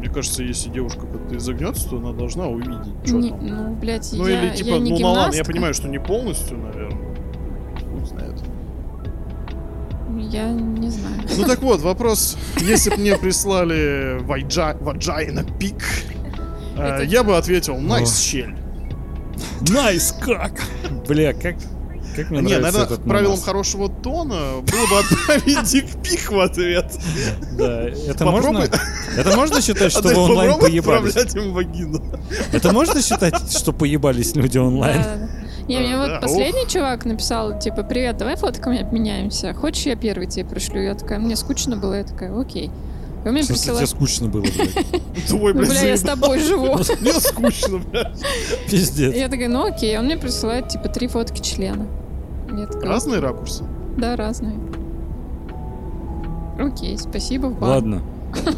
Мне кажется, если девушка как-то изогнется, то она должна увидеть, что не- там. ну, блядь, Ну я, или типа, я не ну ну ладно, я гимнастка. понимаю, что не полностью, наверное. Хуй знает. Я не знаю. Ну так вот, вопрос. Если бы мне прислали vagina pic, э, я бы ответил, nice щель. Nice cock? Бля, как, как мне Не, нравится наверное, этот правилом мемас. хорошего тона было бы отправить dick pic в ответ. Да, это можно... Это можно считать, что А вы онлайн поебались? отправлять им вагину. Это можно считать, что поебались люди онлайн? Не, мне вот да, последний чувак написал, типа, привет, давай фотками обменяемся. Хочешь, я первый тебе пришлю? Я такая, мне скучно было, я такая, окей. И он мне присылает, тебе скучно было, блядь? Твой, ну, бля, я с тобой живу. Мне скучно, блядь. Пиздец. Я такая, ну окей. Он мне присылает, типа, три фотки члена. Такая, Разные ракурсы. Да, разные. Окей, спасибо, в бан. Ладно,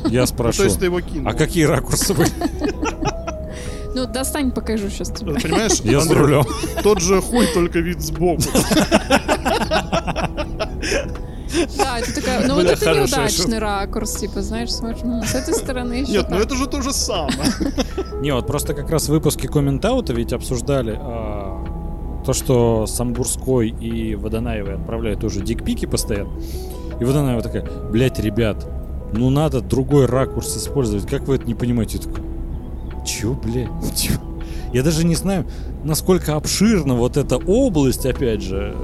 я Ну, спрошу. то есть ты его кинул. А какие ракурсы были? Ну, достань, покажу сейчас тебе. Ты Понимаешь, Я с рулем. тот же хуй, только вид сбоку. Да, ты такая, ну вот это неудачный ракурс, типа, знаешь, смотришь, ну, с этой стороны еще Нет, ну это же то же самое. Не, вот просто как раз в выпуске комментаута ведь обсуждали а, то, что Самбурской и Водонаевой отправляют тоже дикпики постоянно. И Водонаева такая, блять, ребят, ну надо другой ракурс использовать. Как вы это не понимаете? Я такой, чё, блядь? Чё?» Я даже не знаю, насколько обширна вот эта область, опять же,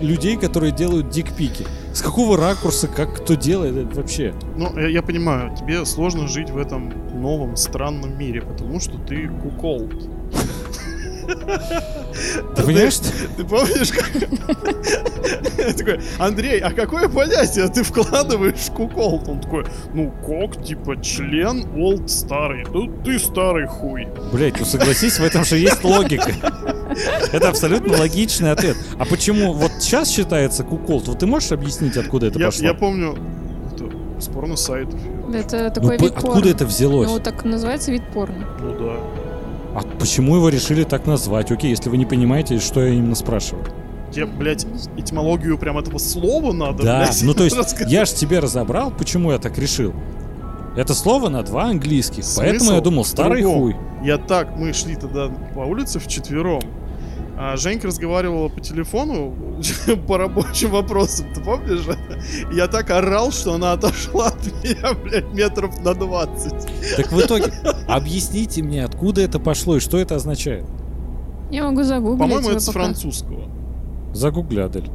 людей, которые делают дикпики. С какого ракурса, как кто делает это вообще? Ну, я, я понимаю, тебе сложно жить в этом новом странном мире, потому что ты кукол. Ты понимаешь. Ты помнишь, как... Я такой, Андрей, а какое понятие ты вкладываешь в кукол? Он такой, ну, кок, типа, член, олд, старый. Ну, ты старый хуй. Блять, ну согласись, в этом же есть логика. Это абсолютно логичный ответ. А почему вот сейчас считается куколт? Вот ты можешь объяснить, откуда это Я, пошло? я помню, это с порно-сайтов. Это Ну, такой по- вид откуда порно. это взялось? Ну, так называется вид порно. Ну да. А почему его решили так назвать? Окей, если вы не понимаете, что я именно спрашиваю. Тебе, блядь, этимологию прям этого слова надо, Да, блядь, ну то есть рассказать. я ж тебе разобрал, почему я так решил. Это слово на два английских, Смысл поэтому я думал старый другом. хуй. Я так, мы шли тогда по улице вчетвером. А Женька разговаривала по телефону по рабочим вопросам, ты помнишь? Я так орал, что она отошла от меня, блядь, метров на 20. Так в итоге, объясните мне, откуда это пошло и что это означает? Я могу загуглить. По-моему, это с пока. французского. Загугли, Адель.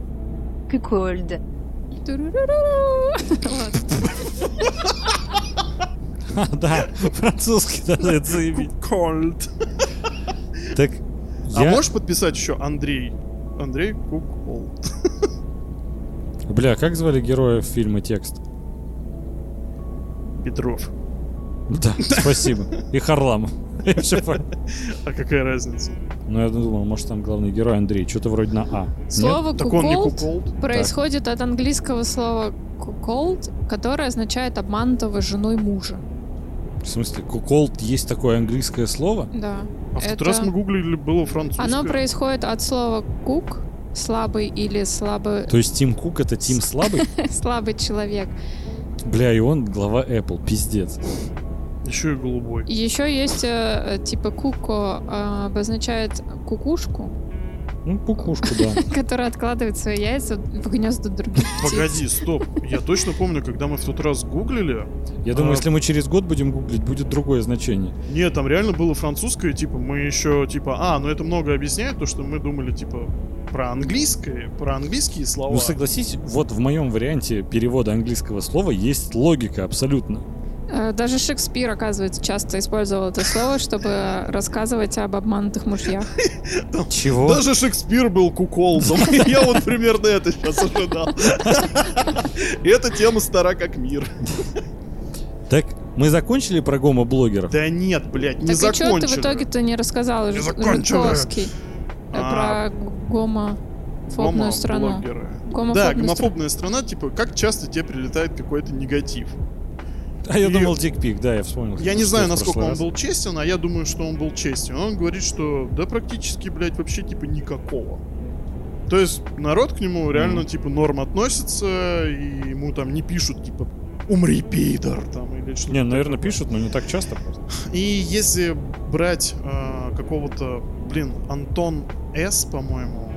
А, Да, французский, да, это заебись. Так, А я... можешь подписать еще Андрей? Андрей Куколт. Бля, как звали героя фильма «Текст»? Петров. Да, спасибо. И Харламов. А какая разница? Ну, я думал, может, там главный герой Андрей. Что-то вроде на А. Слово Так куколд происходит от английского слова куколд, которое означает обманутого женой мужа. В смысле, куколд есть такое английское слово? Да. А в тот Это- раз мы гуглили, было французское. Оно происходит от слова кук, слабый или слабый, То есть Тим Кук это Тим слабый? слабый человек. Бля, и он глава Apple, пиздец. Еще и голубой. Еще есть э, типа куко э, обозначает кукушку, Ну, кукушку, да. которая откладывает свои яйца в гнезда других. Погоди, стоп. Я точно помню, когда мы в тот раз гуглили. Я думаю, А. если мы через год будем гуглить, будет другое значение. Нет, там реально было французское, типа, мы еще, типа, а, ну это много объясняет, то, что мы думали, типа, про английское, про английские слова. Ну, согласись, вот в моем варианте перевода английского слова есть логика абсолютно. Э, Даже Шекспир, оказывается, часто использовал это слово, чтобы рассказывать об обманутых мужьях. Чего? Даже Шекспир был куколдом. Я вот примерно это сейчас ожидал. И Эта тема стара как мир. Так, мы закончили про гомо-блогеров? Да нет, блядь, не Так и что ты закончили. в итоге-то не рассказал, Не Ж- закончили. Житковский, э, А, про гомофобную страну? Гомо-блогеры. Да, Гомофобную страну. гомофобная страна, типа, как часто тебе прилетает какой-то негатив? А я И- думал, дикпик, да, я вспомнил. Я не знаю, насколько он раз. был честен, а я думаю, что он был честен. Он говорит, что да практически, блядь, вообще типа никакого. То есть народ к нему реально типа норм относится, и ему там не пишут типа умри, пидор, там, или что-то Не, наверное, такое. пишут, но не так часто просто. И если брать э, какого-то, блин, Антон С, по-моему,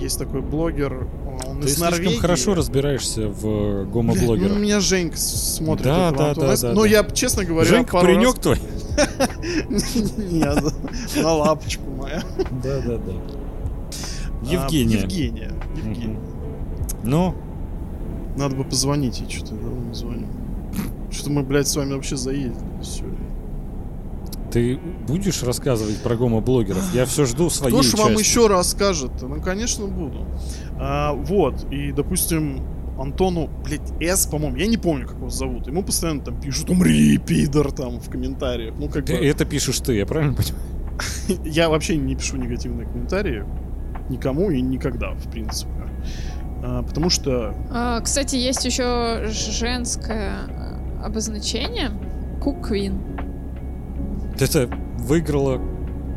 есть такой блогер, Ты из слишком Норвегии. хорошо разбираешься в э, гомо-блогерах. Ну, меня Женька с- смотрит. Да, да, да, С. да, Но я, честно говоря, Женька, пару паренек раз- твой? Нет, на лапочку моя. Да, да, да. А, Евгения. Евгения. Евгения. Ну, Надо бы позвонить ей, что-то давно не звоню. Что-то мы, блядь, с вами вообще заедем. Все. ты будешь рассказывать про гомо-блогеров? Я все жду своей Кто ж вам еще расскажет? Ну, конечно, буду. А, вот, и, допустим, Антону, блядь, С, по-моему, я не помню, как его зовут. Ему постоянно там пишут «Умри, пидор!» там в комментариях. Ну, как Ты- бы, Это пишешь ты, я правильно понимаю? я вообще не пишу негативные комментарии никому и никогда, в принципе. А, потому что А, Кстати, есть еще женское э, обозначение. Куквин. Это выиграла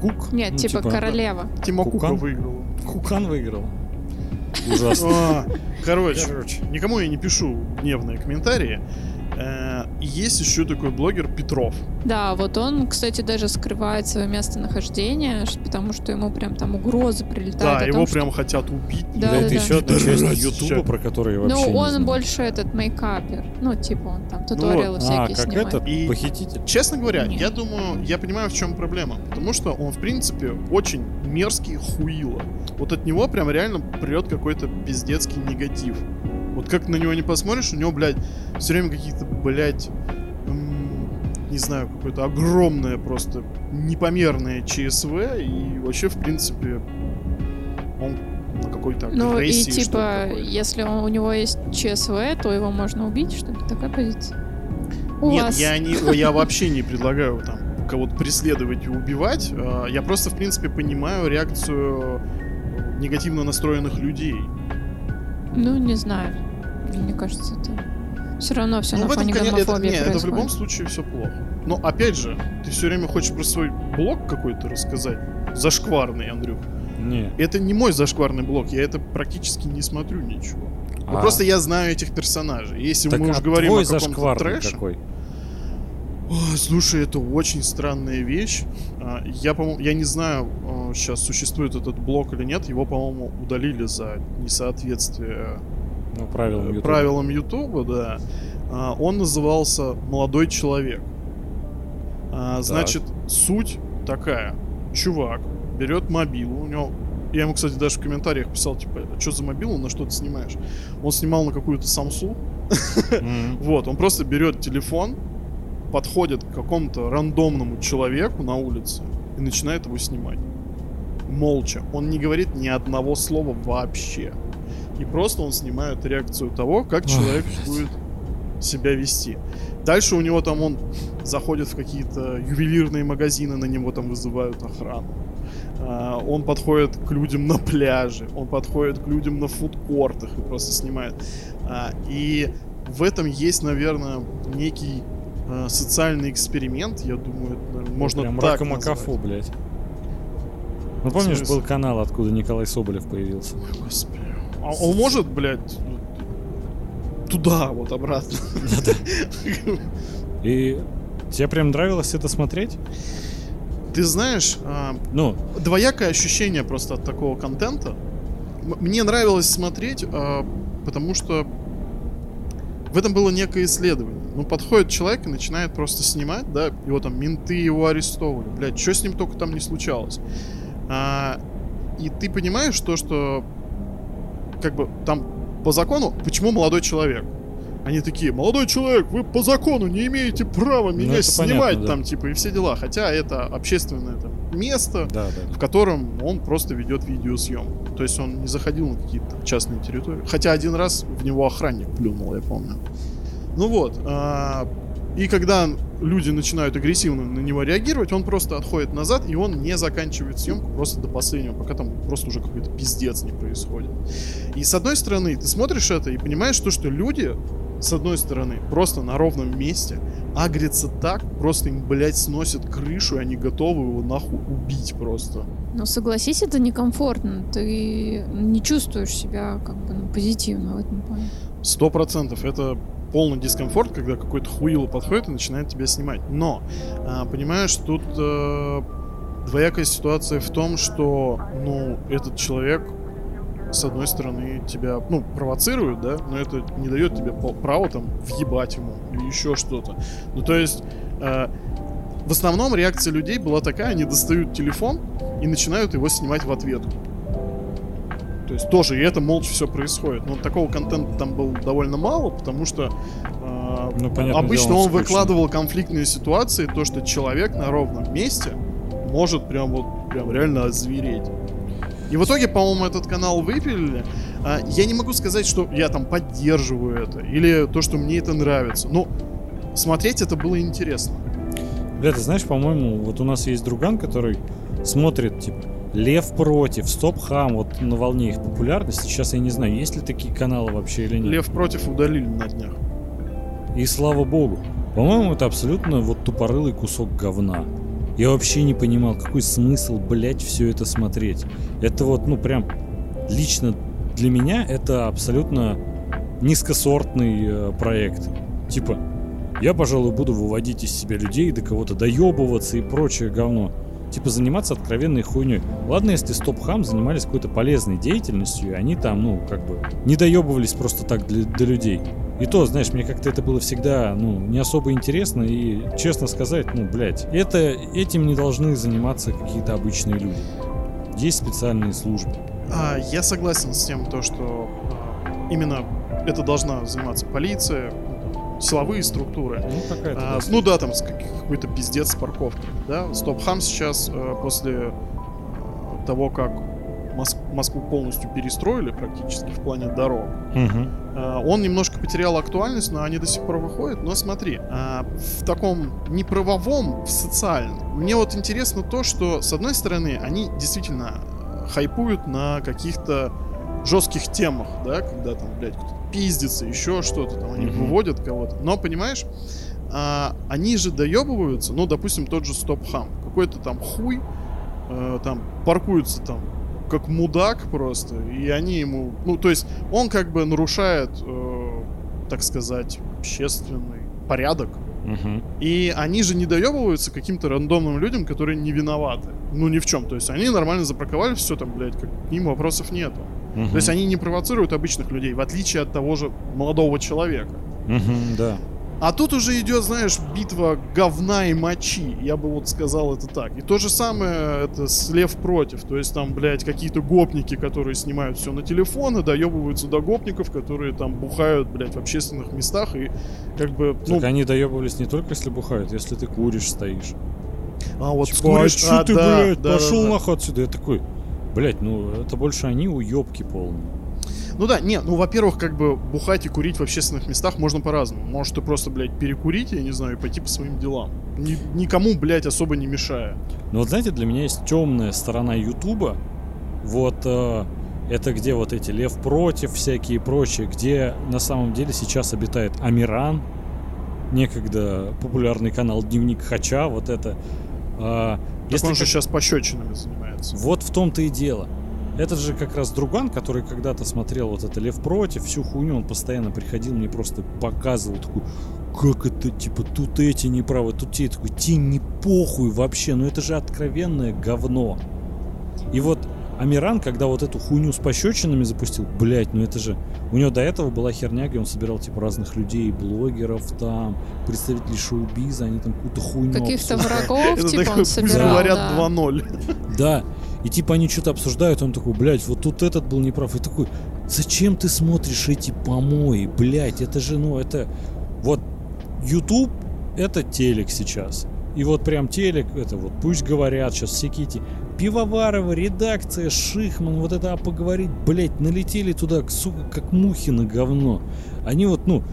Кук? Нет, Ну, типа королева. Тима Кука Кукан? выиграла. Кукан выиграла. Ужасно. Короче, Короче. никому я не пишу гневные комментарии. И есть еще такой блогер Петров. Да, вот он, кстати, даже скрывает свое местонахождение, потому что ему прям там угрозы прилетают. Да, том, его что- прям хотят убить. Да, Да, это да, еще одна часть. Ютуба, про который я Ну, вообще не он знаю. больше этот мейкапер. Ну, типа он там туториалы А, всякие как снимает. этот И- похититель? Честно говоря, Нет. я думаю, я понимаю, в чем проблема. Потому что он, в принципе, очень мерзкий хуило. Вот от него прям реально прет какой-то пиздецкий негатив. Вот как на него не посмотришь, у него, блядь, все время какие-то, блядь, не знаю, какое-то огромное просто непомерное ЧСВ, и вообще, в принципе, он на какой-то Ну и типа, если он- у него есть ЧСВ, то его можно убить, что ли? Такая позиция. У Нет, вас. я, не, я вообще не предлагаю там кого-то преследовать и убивать. А, Я просто, в принципе, понимаю реакцию негативно настроенных людей. Ну, не знаю. Мне кажется, это все равно все Ну, на в этом, фоне коне- это, гомофобии не, это в происходит. любом случае все плохо. Но опять же, ты все время хочешь про свой блог какой-то рассказать. Зашкварный, Андрюх. Не. Это не мой зашкварный блог, я это практически не смотрю ничего. Ну, А, просто я знаю этих персонажей. Если так, мы уж а говорим твой о каком-то зашкварный трэше... какой? Ой, слушай, это очень странная вещь. А, Я, по я не знаю, сейчас существует этот блок или нет. Его, по-моему, удалили за несоответствие Ну, правилам э, Ютуба. правилам Ютуба, да. А, Он назывался «Молодой человек». А, Значит, суть такая. Чувак берет мобилу, у него... Я ему, кстати, даже в комментариях писал, типа, что за мобилу, на что ты снимаешь? Он снимал на какую-то Samsung, Мгм. вот, он просто берет телефон, подходит к какому-то рандомному человеку на улице и начинает его снимать. Молча. Он не говорит ни одного слова вообще. И просто он снимает реакцию того, как Ой, человек блядь. будет себя вести. Дальше у него там он заходит в какие-то ювелирные магазины, на него там вызывают охрану. А, Он подходит к людям на пляже, он подходит к людям на фудкортах и просто снимает. А, И в этом есть, наверное, некий э, социальный эксперимент, я думаю, это, наверное, можно Прям так назвать. блядь. Ну помнишь, был канал, откуда Николай Соболев появился? Господи. А он может, блядь, туда вот обратно. И тебе прям нравилось это смотреть? Ты знаешь, а, Ну, двоякое ощущение просто от такого контента. Мне нравилось смотреть, а, потому что в этом было некое исследование. Ну, подходит человек и начинает просто снимать, да, его там менты его арестовывали. Блядь, что с ним только там не случалось. А, и ты понимаешь то, что как бы там по закону, почему молодой человек? Они такие, молодой человек, вы по закону не имеете права меня Ну, снимать понятно, да. там, типа, и все дела. Хотя это общественное там, место, да, да. в котором он просто ведет видеосъемку. То есть он не заходил на какие-то частные территории. Хотя один раз в него охранник плюнул, я помню. Ну вот. а, и когда люди начинают агрессивно на него реагировать, он просто отходит назад, и он не заканчивает съемку просто до последнего, пока там просто уже какой-то пиздец не происходит. И с одной стороны, ты смотришь это и понимаешь то, что люди, с одной стороны, просто на ровном месте агрятся так, просто им, блядь, сносят крышу, и они готовы его нахуй убить просто. Но согласись, это некомфортно. Ты не чувствуешь себя как бы ну, позитивно в этом плане. Сто процентов. Это полный дискомфорт, когда какой-то хуило подходит и начинает тебя снимать. Но, а, понимаешь, тут э, двоякая ситуация в том, что, ну, этот человек, с одной стороны, тебя, ну, провоцирует, да, но это не дает тебе права там въебать ему или еще что-то. Ну, то есть, э, в основном реакция людей была такая, они достают телефон и начинают его снимать в ответку. То есть тоже, и это молча все происходит. Но такого контента там было довольно мало, потому что э, Ну, понятное обычно дело, он он выкладывал конфликтные ситуации, то, что человек на ровном месте может прям вот прям реально озвереть. И в итоге, по-моему, этот канал выпилили. А, я не могу сказать, что я там поддерживаю это, или то, что мне это нравится. Ну, смотреть это было интересно. Бля, ты знаешь, по-моему, вот у нас есть друган, который смотрит, типа, Лев против, Стоп Хам, вот на волне их популярности. Сейчас я не знаю, есть ли такие каналы вообще или нет. Лев против удалили на днях. И слава богу. По-моему, это абсолютно вот тупорылый кусок говна. Я вообще не понимал, какой смысл, блять, все это смотреть. Это вот, ну, прям, лично для меня это абсолютно низкосортный э, проект. Типа, я, пожалуй, буду выводить из себя людей, до кого-то доебываться и прочее говно. Типа заниматься откровенной хуйней. Ладно, если Стоп-Хам занимались какой-то полезной деятельностью, и они там, ну, как бы, не доебывались просто так для, до людей. И то, знаешь, мне как-то это было всегда, ну, не особо интересно, и, честно сказать, ну, блядь, это, этим не должны заниматься какие-то обычные люди. Есть специальные службы. А, я согласен с тем, то, что а, именно это должна заниматься полиция, силовые структуры. Ну, какая-то... А, да, ну да, там какой-то пиздец с парковкой. Да? Стоп-хам сейчас э, после э, того, как Мос- Москву полностью перестроили практически в плане дорог, э, он немножко потерял актуальность, но они до сих пор выходят. Но смотри, в таком не правовом, в социальном. Мне вот интересно то, что с одной стороны они действительно хайпуют на каких-то жестких темах, да, когда там, блядь, кто-то пиздится, еще что-то, там они выводят кого-то. Но, понимаешь, а, они же доебываются, ну, допустим, тот же Стоп-хам. Какой-то там хуй, э, там, паркуется там как мудак просто, и они ему... Ну, то есть он как бы нарушает, э, так сказать, общественный порядок. Мгм. И они же не доебываются каким-то рандомным людям, которые не виноваты. Ну, ни в чем. То есть они нормально запарковали все там, блядь, как к ним вопросов нету. Мгм. То есть они не провоцируют обычных людей, в отличие от того же молодого человека. Мгм, да. А тут уже идет, знаешь, битва говна и мочи. Я бы вот сказал это так. И то же самое это с Лев против. То есть там, блядь, какие-то гопники, которые снимают все на телефоны, доебываются до гопников, которые там бухают, блядь, в общественных местах и как бы, ну, Так они доебывались не только если бухают, если ты куришь, стоишь. а вот Типа, скуришь- а а, ты, да, блядь, да, да, пошел да. нахуй отсюда? Я такой, блядь, ну это больше они уебки полные. Ну да, не, ну, во-первых, как бы бухать и курить в общественных местах можно по-разному. Может, ты просто, блядь, перекурить, я не знаю, и пойти по своим делам. Ни- никому, блядь, особо не мешая. Но вот знаете, для меня есть темная сторона Ютуба. Вот э, это где вот эти Лев против, всякие прочие, где на самом деле сейчас обитает Амиран. некогда популярный канал Дневник Хача, вот это. А, Так если он же как- сейчас пощечинами занимается. Вот в том-то и дело. Этот же как раз друган, который когда-то смотрел вот это Лев против, всю хуйню, он постоянно приходил, мне просто показывал такой, как это, типа, тут эти неправы, тут те, такой, тебе не похуй вообще, ну это же откровенное говно. И вот Амиран, когда вот эту хуйню с пощечинами запустил, блять, ну это же... У него до этого была херня, где он собирал, типа, разных людей, блогеров там, представителей шоу-биза, они там какую-то хуйню Каких-то врагов, типа, он собирал, говорят да. 2-0. Да. И типа они что-то обсуждают, он такой, блядь, вот тут этот был неправ. И такой, зачем ты смотришь эти помои, блядь, это же, ну, это... Вот YouTube это телек сейчас. И вот прям телек, это вот, пусть говорят сейчас всякие эти Пивоварова, редакция, Шихман, вот это а поговорить, блядь, налетели туда, сука, как мухи на говно. Они вот, ну,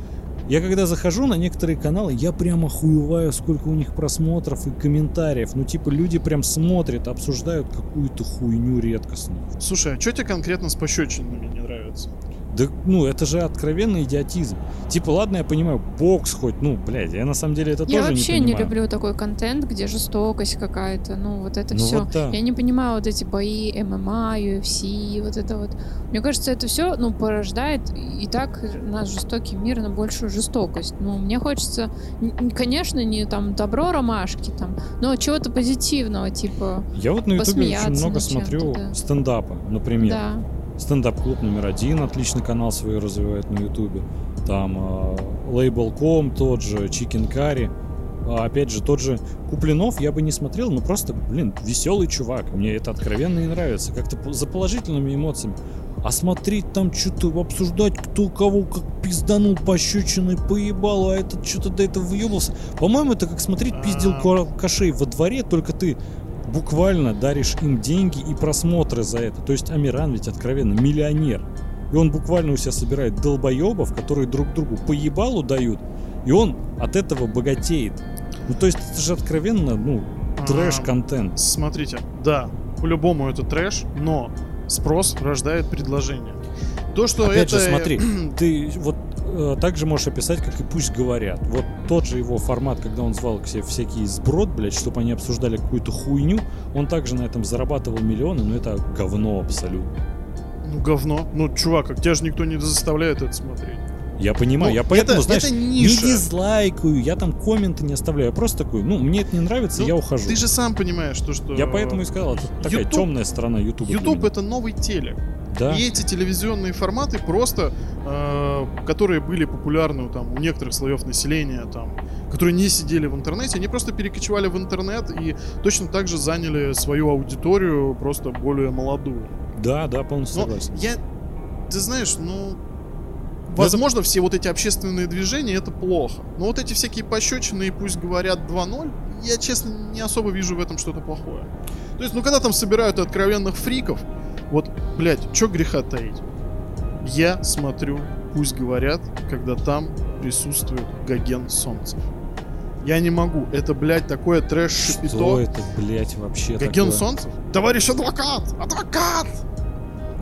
я когда захожу на некоторые каналы, я прям охуеваю, сколько у них просмотров и комментариев. Ну, типа, люди прям смотрят, обсуждают какую-то хуйню редкостную. Слушай, а что тебе конкретно с пощечинами не нравится? Да, ну, это же откровенный идиотизм. Типа, ладно, я понимаю, бокс хоть, ну, блядь, я на самом деле это Я тоже вообще не не, понимаю. люблю такой контент, где жестокость какая-то, ну вот это Ну все. вот да. Я не понимаю вот эти бои ММА, UFC, вот это вот. Мне кажется, это все, ну, порождает и так наш жестокий мир на большую жестокость. Ну, мне хочется, конечно, не там добро ромашки там, но чего-то позитивного, типа, Я вот на ютубе очень много смотрю да. стендапа, например. да. Стендап-клуб номер один, отличный канал свой развивает на ютубе. Там э, Label.com, тот же Chicken Curry. А, опять же, тот же Куплинов я бы не смотрел, но просто, блин, веселый чувак. Мне это откровенно и нравится. Как-то за положительными эмоциями. А смотреть там что-то, обсуждать, кто кого как пизданул пощечиной, поебал, а этот что-то до этого выебался. По-моему, это как смотреть пизделку алкашей во дворе, только ты буквально даришь им деньги и просмотры за это. То есть Амиран ведь откровенно миллионер. И он буквально у себя собирает долбоебов, которые друг другу по ебалу дают, и он от этого богатеет. Ну, то есть это же откровенно, ну, А, трэш-контент. Смотрите, да, по-любому это трэш, но спрос рождает предложение. То, что Опять это... же, смотри, ты вот э, так же можешь описать, как и пусть говорят. Вот тот же его формат, когда он звал к себе всякий сброд, блядь, чтобы они обсуждали какую-то хуйню, он также на этом зарабатывал миллионы, но это говно абсолютно. Ну, говно. Ну, чувак, как тебя же никто не заставляет это смотреть. Я понимаю, Ну, я поэтому, это, знаешь, это не ниша. дизлайкаю, я там комменты не оставляю, я просто такой, ну, мне это не нравится, Ну, я ухожу. Ты же сам понимаешь, то, что... Я поэтому и сказал, это такая YouTube- темная сторона YouTube меня. это новый телек. Да. И эти телевизионные форматы просто, э, которые были популярны там, у некоторых слоев населения, там, которые не сидели в интернете, они просто перекочевали в интернет и точно так же заняли свою аудиторию, просто более молодую. Да, да, полностью Но согласен. я, ты знаешь, ну, возможно, все вот эти общественные движения это плохо. Но вот эти всякие пощечины и пусть говорят 2-0, я, честно, не особо вижу в этом что-то плохое. То есть, ну, когда там собирают откровенных фриков, вот, блядь, чё греха таить? Я смотрю, пусть говорят, когда там присутствует Гоген Солнцев. Я не могу. Это, блядь, такое трэш-шипито. Что это, блядь, вообще Гоген такое? Солнцев? Товарищ адвокат! Адвокат!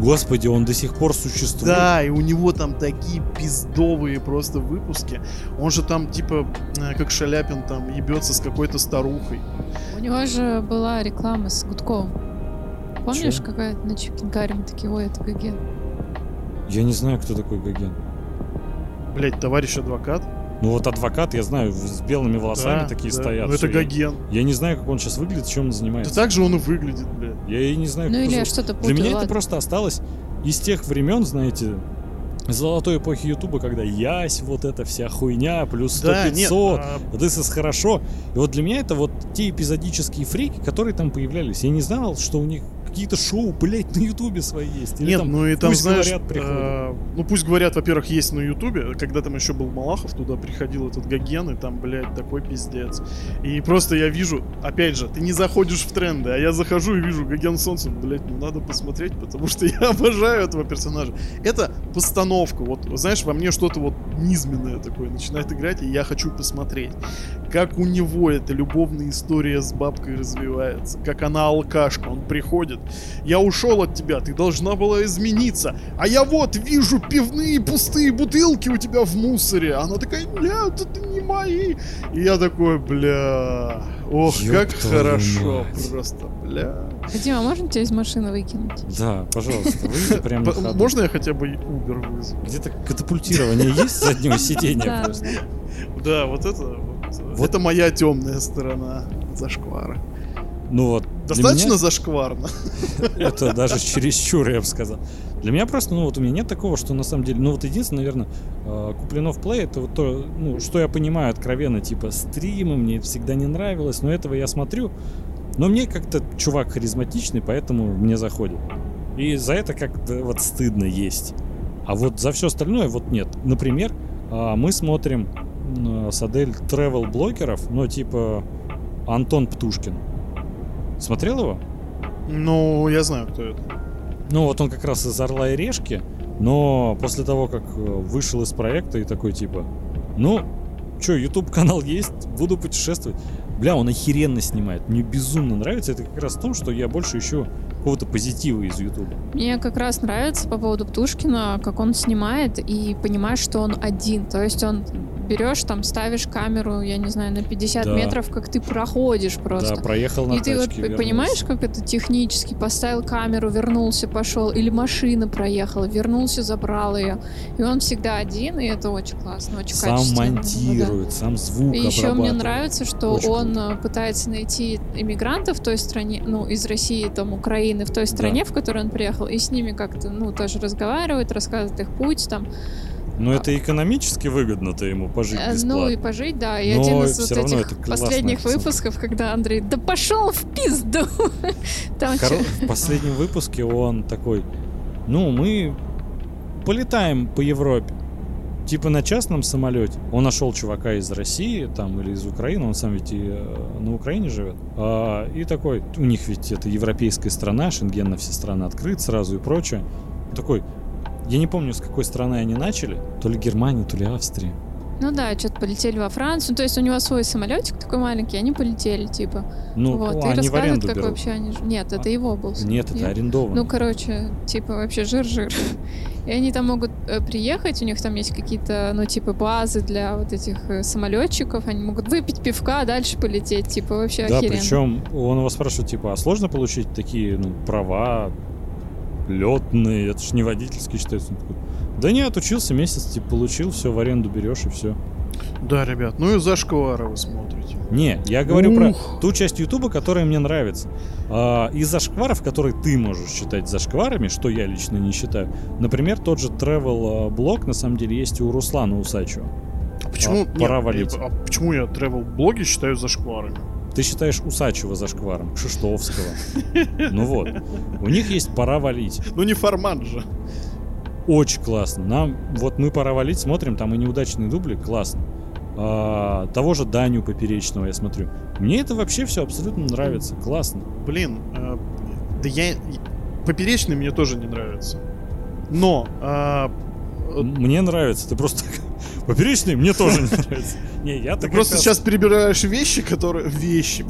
Господи, он до сих пор существует. Да, и у него там такие пиздовые просто выпуски. Он же там, типа, э, как Шаляпин, там ебется с какой-то старухой. У него же была реклама с Гудковым. Помнишь, какая-то на Чикенкаре мы такие, ой, это Гоген. Я не знаю, кто такой Гоген. Блять, товарищ адвокат. Ну вот адвокат, я знаю, с белыми волосами Да, такие да. стоят. Ну это. Я- Гоген. Я не знаю, как он сейчас выглядит, чем он Да занимается. так же он и выглядит, блядь. Я и не знаю, Ну как или я что-то Для путаю, меня это ладно. просто осталось из тех времен, знаете, золотой эпохи Ютуба, когда ясь, вот эта вся хуйня, плюс 100 Да, нет, 500, а, This is хорошо. И вот для меня это вот те эпизодические фрики, которые там появлялись. Я не знал, что у них какие-то шоу, блядь, на Ютубе свои есть. Или Нет, там ну и там, пусть знаешь, говорят, приходят. э, ну пусть говорят, во-первых, есть на Ютубе, когда там еще был Малахов, туда приходил этот Гоген, и там, блядь, такой пиздец. И просто я вижу, опять же, ты не заходишь в тренды, а я захожу и вижу Гоген Солнцев, блядь, ну надо посмотреть, потому что я обожаю этого персонажа. Это постановка, вот, знаешь, во мне что-то вот низменное такое начинает играть, и я хочу посмотреть. как у него эта любовная история с бабкой развивается, как она алкашка, он приходит, я ушел от тебя, ты должна была измениться, а я вот вижу пивные пустые бутылки у тебя в мусоре, она такая, нет, это не мои, и я такой, бля, ох, Ёб как хорошо, мать. просто, бля. Дима, можно тебя из машины выкинуть? Да, пожалуйста, выйди прямо на П- ходу. Можно я хотя бы Uber вызову? Где-то катапультирование есть с заднего сиденья просто? Да, вот это, вот, Вот. это моя темная сторона зашквара. Ну вот, Достаточно меня зашкварно? это даже чересчур, я бы сказал. Для меня просто, ну вот у меня нет такого, что на самом деле, ну вот единственное, наверное, э, Куплинов Плей, это вот то, ну, что я понимаю откровенно, типа стримы, мне это всегда не нравилось, но этого я смотрю, но мне как-то чувак харизматичный, поэтому мне заходит. И за это как-то вот стыдно есть. А вот за все остальное вот нет. Например, а, мы смотрим м, с Адель travel блогеров, но типа Антон Птушкин. Смотрел его? Ну, я знаю, кто это. Ну, вот он как раз из Орла и Решки, но после того, как э, вышел из проекта и такой типа, ну, что, YouTube канал есть, буду путешествовать. Бля, он охеренно снимает. Мне безумно нравится. Это как раз в том, что я больше ищу какого-то позитива из YouTube. Мне как раз нравится по поводу Птушкина, как он снимает, и понимаешь, что он один. То есть он берешь, там, ставишь камеру, я не знаю, на 50 Да. метров, как ты проходишь просто. Да, проехал на И ты вот тачке, вернулся. понимаешь, как это технически? Поставил камеру, вернулся, пошел. Или машина проехала, вернулся, забрал ее. И он всегда один, и это очень классно, очень Сам качественно. Ну да. монтирует, сам звук И еще мне нравится, что Очень он э, пытается найти иммигрантов в той стране, ну, из России, там, Украины, в той стране, в которой он приехал, и с ними как-то, ну, тоже разговаривает, рассказывает их путь, там, Но это экономически выгодно-то ему пожить Э, бесплатно. Ну и пожить, да. И Но один из вот этих последних штука. выпусков, когда Андрей, да пошел в пизду. Там Хоро- В последнем выпуске он такой, ну, мы полетаем по Европе. Типа на частном самолете. Он нашел чувака из России там или из Украины, он сам ведь и э, на Украине живет. А, и такой, у них ведь это европейская страна, Шенген на все страны открыт сразу и прочее. Такой, я не помню, с какой страны они начали, то ли Германия, то ли Австрия. Ну да, что-то полетели во Францию. То есть у него свой самолетик такой маленький, они полетели, типа. Ну, вот. они и рассказывают, как берут. вообще они... Нет, это его был. Нет, это Нет? арендовано. Ну, короче, типа вообще жир-жир. И они там могут э, приехать, у них там есть какие-то, ну, типа базы для вот этих э, самолетчиков, они могут выпить пивка, а дальше полететь, типа вообще Да, охеренно. причем он его спрашивает, типа, а сложно получить такие, ну, права летные, это ж не водительские такой, да нет, учился месяц, типа, получил, все, в аренду берешь и все. Да, ребят, ну и зашквара вы смотрите. Не, я говорю про Ух. ту часть Ютуба, которая мне нравится. А, из зашкваров, которые ты можешь считать зашкварами, что я лично не считаю. Например, тот же travel а, блог на самом деле есть и у Руслана Усачева. А почему, А, пора нет, валить. а почему я travel блоги считаю зашкварами? Ты считаешь Усачева зашкваром, Шиштовского. Ну вот. У них есть «Пора валить». Ну не формат же. Очень классно. Нам, вот мы «Пора валить» смотрим, там и неудачные дубли, классно. А, того же Даню Поперечного я смотрю. Мне это вообще все абсолютно нравится, классно. Блин, э, да я... Поперечный мне тоже не нравится. Но... э, Мне нравится, ты просто... Поперечный мне тоже не нравится. Не, я Ты просто сейчас перебираешь вещи, которые... Вещи.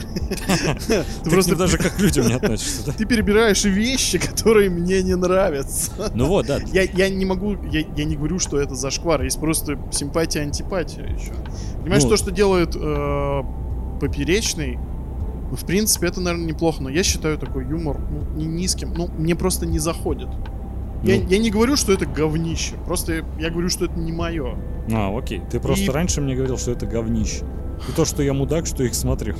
Ты Ты просто... даже как к людям не относишься? Ты перебираешь вещи, которые мне не нравятся. Ну вот, да. Я, не могу, я, не говорю, что это зашквар, есть просто симпатия, антипатия еще. Понимаешь, Ну. то, что делает э, поперечный, ну, в принципе, это, наверное, неплохо, но я считаю такой юмор ну, не низким, ну, мне просто не заходит. Я, Ну. я не говорю, что это говнище, просто я говорю, что это не мое. А, окей. Ты просто И- раньше мне говорил, что это говнище. И то, что я мудак, что их смотрю.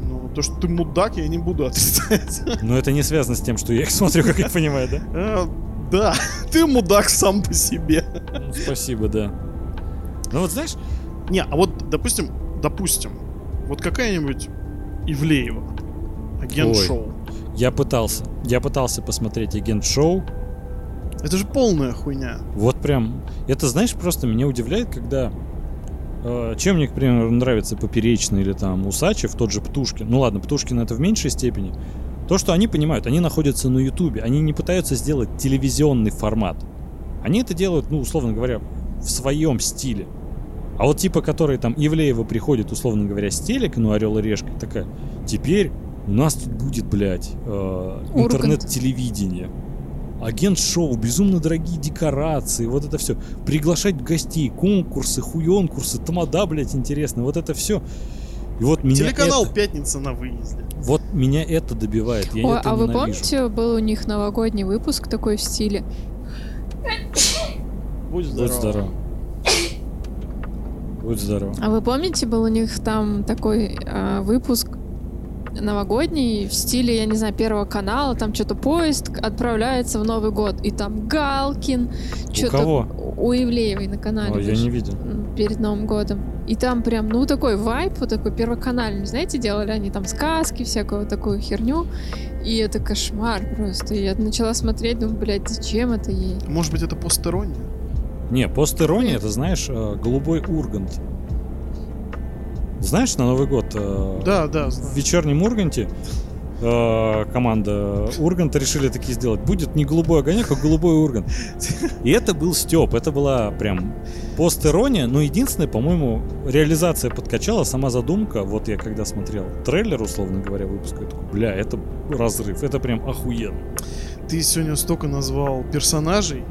Ну, то, что ты мудак, я не буду отрицать. Но это не связано с тем, что я их смотрю, как я понимаю, да? Э, Да, ты мудак сам по себе. Ну, спасибо, да. Ну вот знаешь, Не, а вот, допустим, допустим, вот какая-нибудь Ивлеева, агент Ой. шоу. я пытался. Я пытался посмотреть агент шоу. Это же полная хуйня. Вот прям. Это, знаешь, просто меня удивляет, когда. э, чем мне, к примеру, нравится Поперечный или там Усачев, тот же Птушкин. Ну ладно, Птушкин это в меньшей степени. То, что они понимают, они находятся на Ютубе, они не пытаются сделать телевизионный формат. Они это делают, ну, условно говоря, в своем стиле. А вот типа, который там Ивлеева приходит, условно говоря, с телека, ну, Орел и Решка, такая, теперь у нас тут будет, блядь, э, Ургант. Интернет-телевидение. Агент-шоу, безумно дорогие декорации, вот это все. Приглашать гостей, конкурсы, хуёнкурсы, тамада, блядь, интересно, вот это все. И вот меня Телеканал это, «Пятница на выезде». вот меня это добивает, я Ой, это а вы ненавижу. помните, был у них новогодний выпуск такой в стиле? Будь здоров. Будь здоров. Будь здоров. А вы помните, был у них там такой а, выпуск новогодний в стиле, я не знаю, Первого канала, там что-то поезд отправляется в Новый год, и там Галкин, что-то кого? у Ивлеевой на канале. Ой, я не видел. Перед Новым годом. И там прям, ну, такой вайп, вот такой первоканальный, знаете, делали они там сказки, всякую вот такую херню. И это кошмар просто. Я начала смотреть, думаю, блядь, зачем это ей? Может быть, это постороннее? Не, постерония, это знаешь, э, голубой ургант. Знаешь, на Новый год э, Да, да, в вечернем Урганте э, команда Урганта решили такие сделать. Будет не голубой огонек, а голубой Ургант. И это был Степ, это была прям постерония, но единственное, по-моему, реализация подкачала, сама задумка, вот я когда смотрел трейлер, условно говоря, выпуска, я такой, бля, это разрыв, это прям охуенно. Ты сегодня столько назвал персонажей,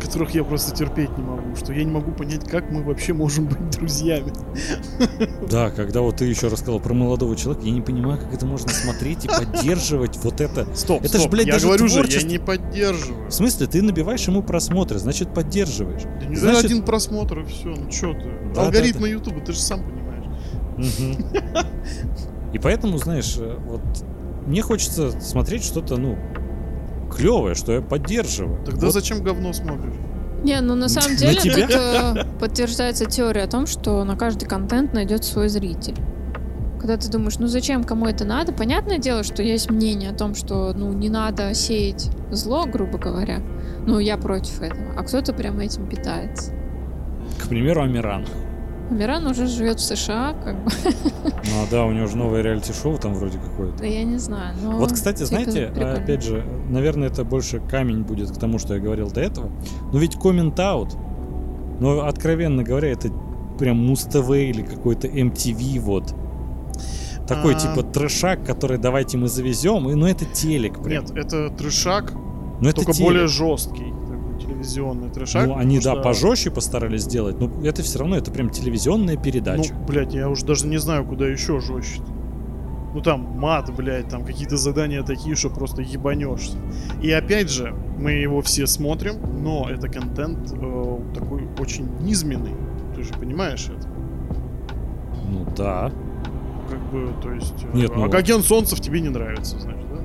которых я просто терпеть не могу, что я не могу понять, как мы вообще можем быть друзьями. Да, когда вот ты еще рассказал про молодого человека, я не понимаю, как это можно смотреть и поддерживать вот это. Стоп, Это стоп, блядь, я даже говорю же, я творчество. не поддерживаю. В смысле, ты набиваешь ему просмотры, значит поддерживаешь. Да не Значит- один просмотр и все, ну чё ты. Да, Алгоритмы да, Ютуба, ты же сам понимаешь. И поэтому, знаешь, э, вот мне хочется смотреть что-то, ну, клевое, что я поддерживаю. Тогда Вот. зачем говно смотришь? Не, ну на самом На деле тебя? тут э, подтверждается теория о том, что на каждый контент найдет свой зритель. Когда ты думаешь, ну зачем, кому это надо? Понятное дело, что есть мнение о том, что ну не надо сеять зло, грубо говоря. Ну я против этого. А кто-то прямо этим питается. К примеру, Амиран. Амиран уже живет в США, как бы. Ну а да, у него же новое реалити-шоу там вроде какое-то. Да я не знаю. Но Вот, кстати, знаете, прикольно. опять же, наверное, это больше камень будет к тому, что я говорил до этого. Но ведь коммент-аут, но, откровенно говоря, это прям Муз-ТВ или какой-то MTV, вот. Такой, А. типа, трешак, который давайте мы завезем, и, ну, это телек прям. Нет, это трешак, ну, это только телек. более жесткий. Телевизионный трешак. Ну, они, да, что- пожестче постарались сделать, но это все равно, это прям телевизионная передача. Ну, блядь, я уже даже не знаю, куда еще жестче. Ну там мат, блядь, там какие-то задания такие, что просто ебанешься. И опять же, мы его все смотрим, но это контент э, такой очень низменный. Ты же понимаешь это? Ну, да. Как бы, то есть... э, Нет, ну- агент Солнцев тебе не нравится, значит, да?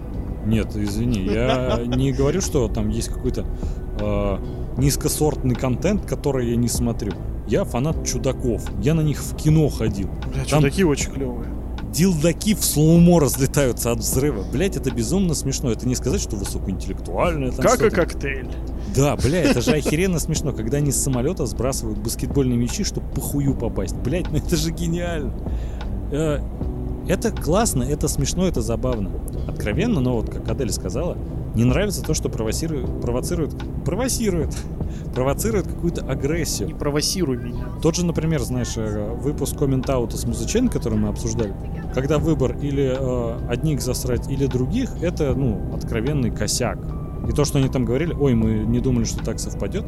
Нет, извини, я не говорю, что там есть какой-то э, низкосортный контент, который я не смотрю. Я фанат чудаков. Я на них в кино ходил. Бля, Там- чудаки очень клевые. Дилдаки в slow-mo разлетаются от взрыва. Блять, это безумно смешно. Это не сказать, что высокоинтеллектуальное. Там Как и коктейль. Да, бля, это же охеренно смешно, когда они с самолета сбрасывают баскетбольные мячи, чтобы по хую попасть. Блять, ну это же гениально. Э, Это классно, это смешно, это забавно. Откровенно, но вот как Адель сказала, не нравится то, что провоцирует, провоцирует, провоцирует, провоцирует какую-то агрессию. Не провоцируй меня. Тот же, например, знаешь, э, выпуск комментаута с музычен, который мы обсуждали, когда выбор или э, одних засрать, или других, это, ну, откровенный косяк. И то, что они там говорили, ой, мы не думали, что так совпадет,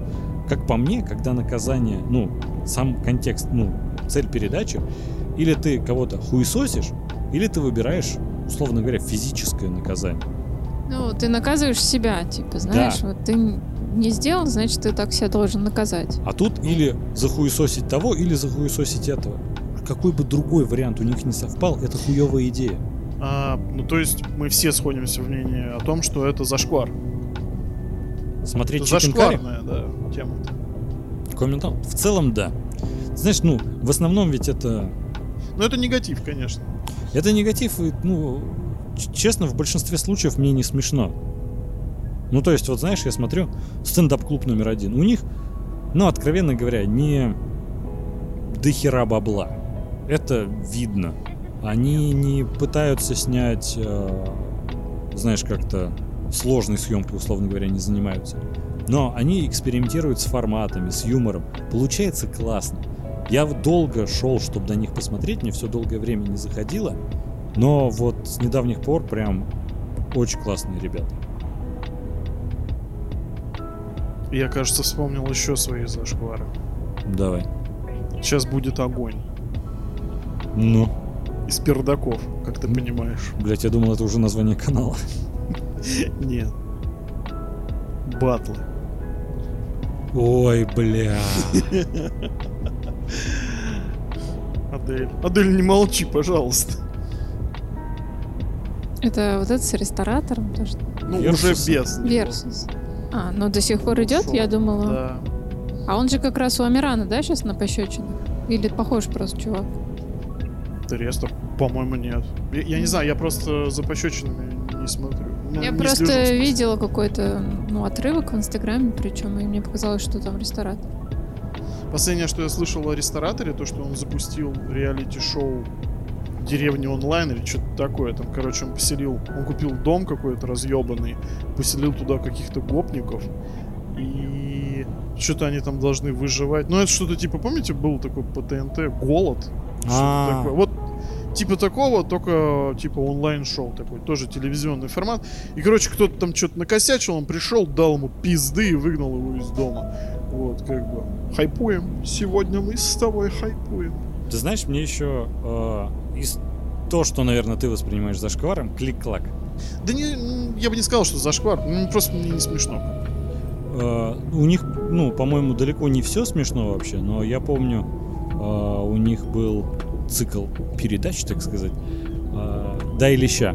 как по мне, когда наказание, ну, сам контекст, ну, цель передачи, или ты кого-то хуесосишь, или ты выбираешь, условно говоря, физическое наказание. Ну, ты наказываешь себя, типа, знаешь, вот ты не сделал, значит, ты так себя должен наказать. А тут или захуесосить того, или захуесосить этого. А какой бы другой вариант у них не совпал, это хуевая идея. А, ну, то есть мы все сходимся в мнении о том, что это зашквар. Смотреть Curry, Зашкварная, да, тема. комментаут. В целом, да. Знаешь, ну, в основном ведь это... Ну, это негатив, конечно. Это негатив, и, ну, честно, в большинстве случаев мне не смешно. Ну, то есть, вот знаешь, я смотрю стендап-клуб номер один. У них, ну, откровенно говоря, не до хера бабла. Это видно. Они не пытаются снять, э, знаешь, как-то сложной съемкой, условно говоря, не занимаются. Но они экспериментируют с форматами, с юмором. Получается классно. Я долго шел, чтобы на них посмотреть, мне все долгое время не заходило. Но вот с недавних пор прям очень классные ребята. Я, кажется, вспомнил еще свои зашквары. Давай. Сейчас будет огонь. Ну, Из пердаков, как ты понимаешь. блять, я думал, это уже название канала. Нет. Батлы. Ой, бля. Адель. Адель, не молчи, пожалуйста. Это вот это с ресторатором тоже? Ну, Versus. уже без. Версус. А, ну до сих пор идет, я Шо? думала. Да. А он же как раз у Амирана, да, сейчас на пощечинах? Или похож просто чувак? Терестов, по-моему, нет. Я, я не знаю, я просто за пощечинами не смотрю. Ну, я не просто слежу, видела какой-то, ну, отрывок в Инстаграме, причем, и мне показалось, что там ресторатор. Последнее, что я слышал о рестораторе, то, что он запустил реалити-шоу деревни онлайн или что-то такое. Там, короче, он поселил, он купил дом какой-то разъебанный, поселил туда каких-то гопников. И что-то они там должны выживать. Ну, это что-то типа, помните, был такой по ТНТ голод? Что-то А. такое. Вот типа такого, только типа онлайн-шоу такой, тоже телевизионный формат. И, короче, кто-то там что-то накосячил, он пришел, дал ему пизды и выгнал его из дома. Вот, как бы. Хайпуем. Сегодня мы с тобой хайпуем. Ты знаешь, мне еще э, из то, что, наверное, ты воспринимаешь за шкваром, клик-клак. Да не, я бы не сказал, что зашквар. М, Просто мне не смешно. Э, у них, ну, по-моему, далеко не все смешно вообще, но я помню, э, у них был цикл передач, так сказать. Э, да или ща.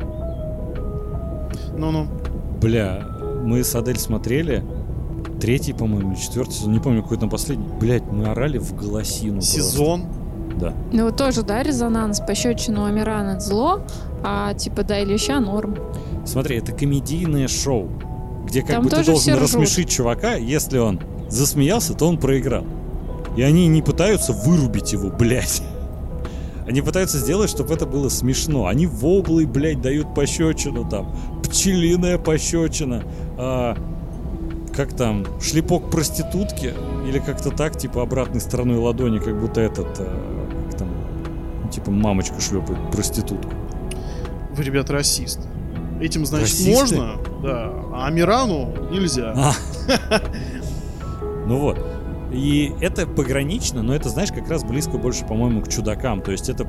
Ну-ну. Бля, мы с Адель смотрели третий, по-моему, четвертый сезон, не помню, какой там последний. Блять, мы орали в голосину. просто. Да. Ну вот тоже, да, резонанс, пощечину Амирана это зло, а типа да или ща норм. Смотри, это комедийное шоу, где как Там бы ты должен рассмешить чувака, если он засмеялся, то он проиграл. И они не пытаются вырубить его, блядь. Они пытаются сделать, чтобы это было смешно. Они воблы, блядь, дают пощечину там. Пчелиная пощечина. А, как там, шлепок проститутки? Или как-то так, типа обратной стороной ладони, как будто этот, ну, типа мамочка шлепает проститутку. Вы, ребят, расисты. Этим, значит, Расисты? можно, да. А Амирану нельзя. А. Ну вот. И это погранично, но это, знаешь, как раз близко больше, по-моему, к чудакам. То есть это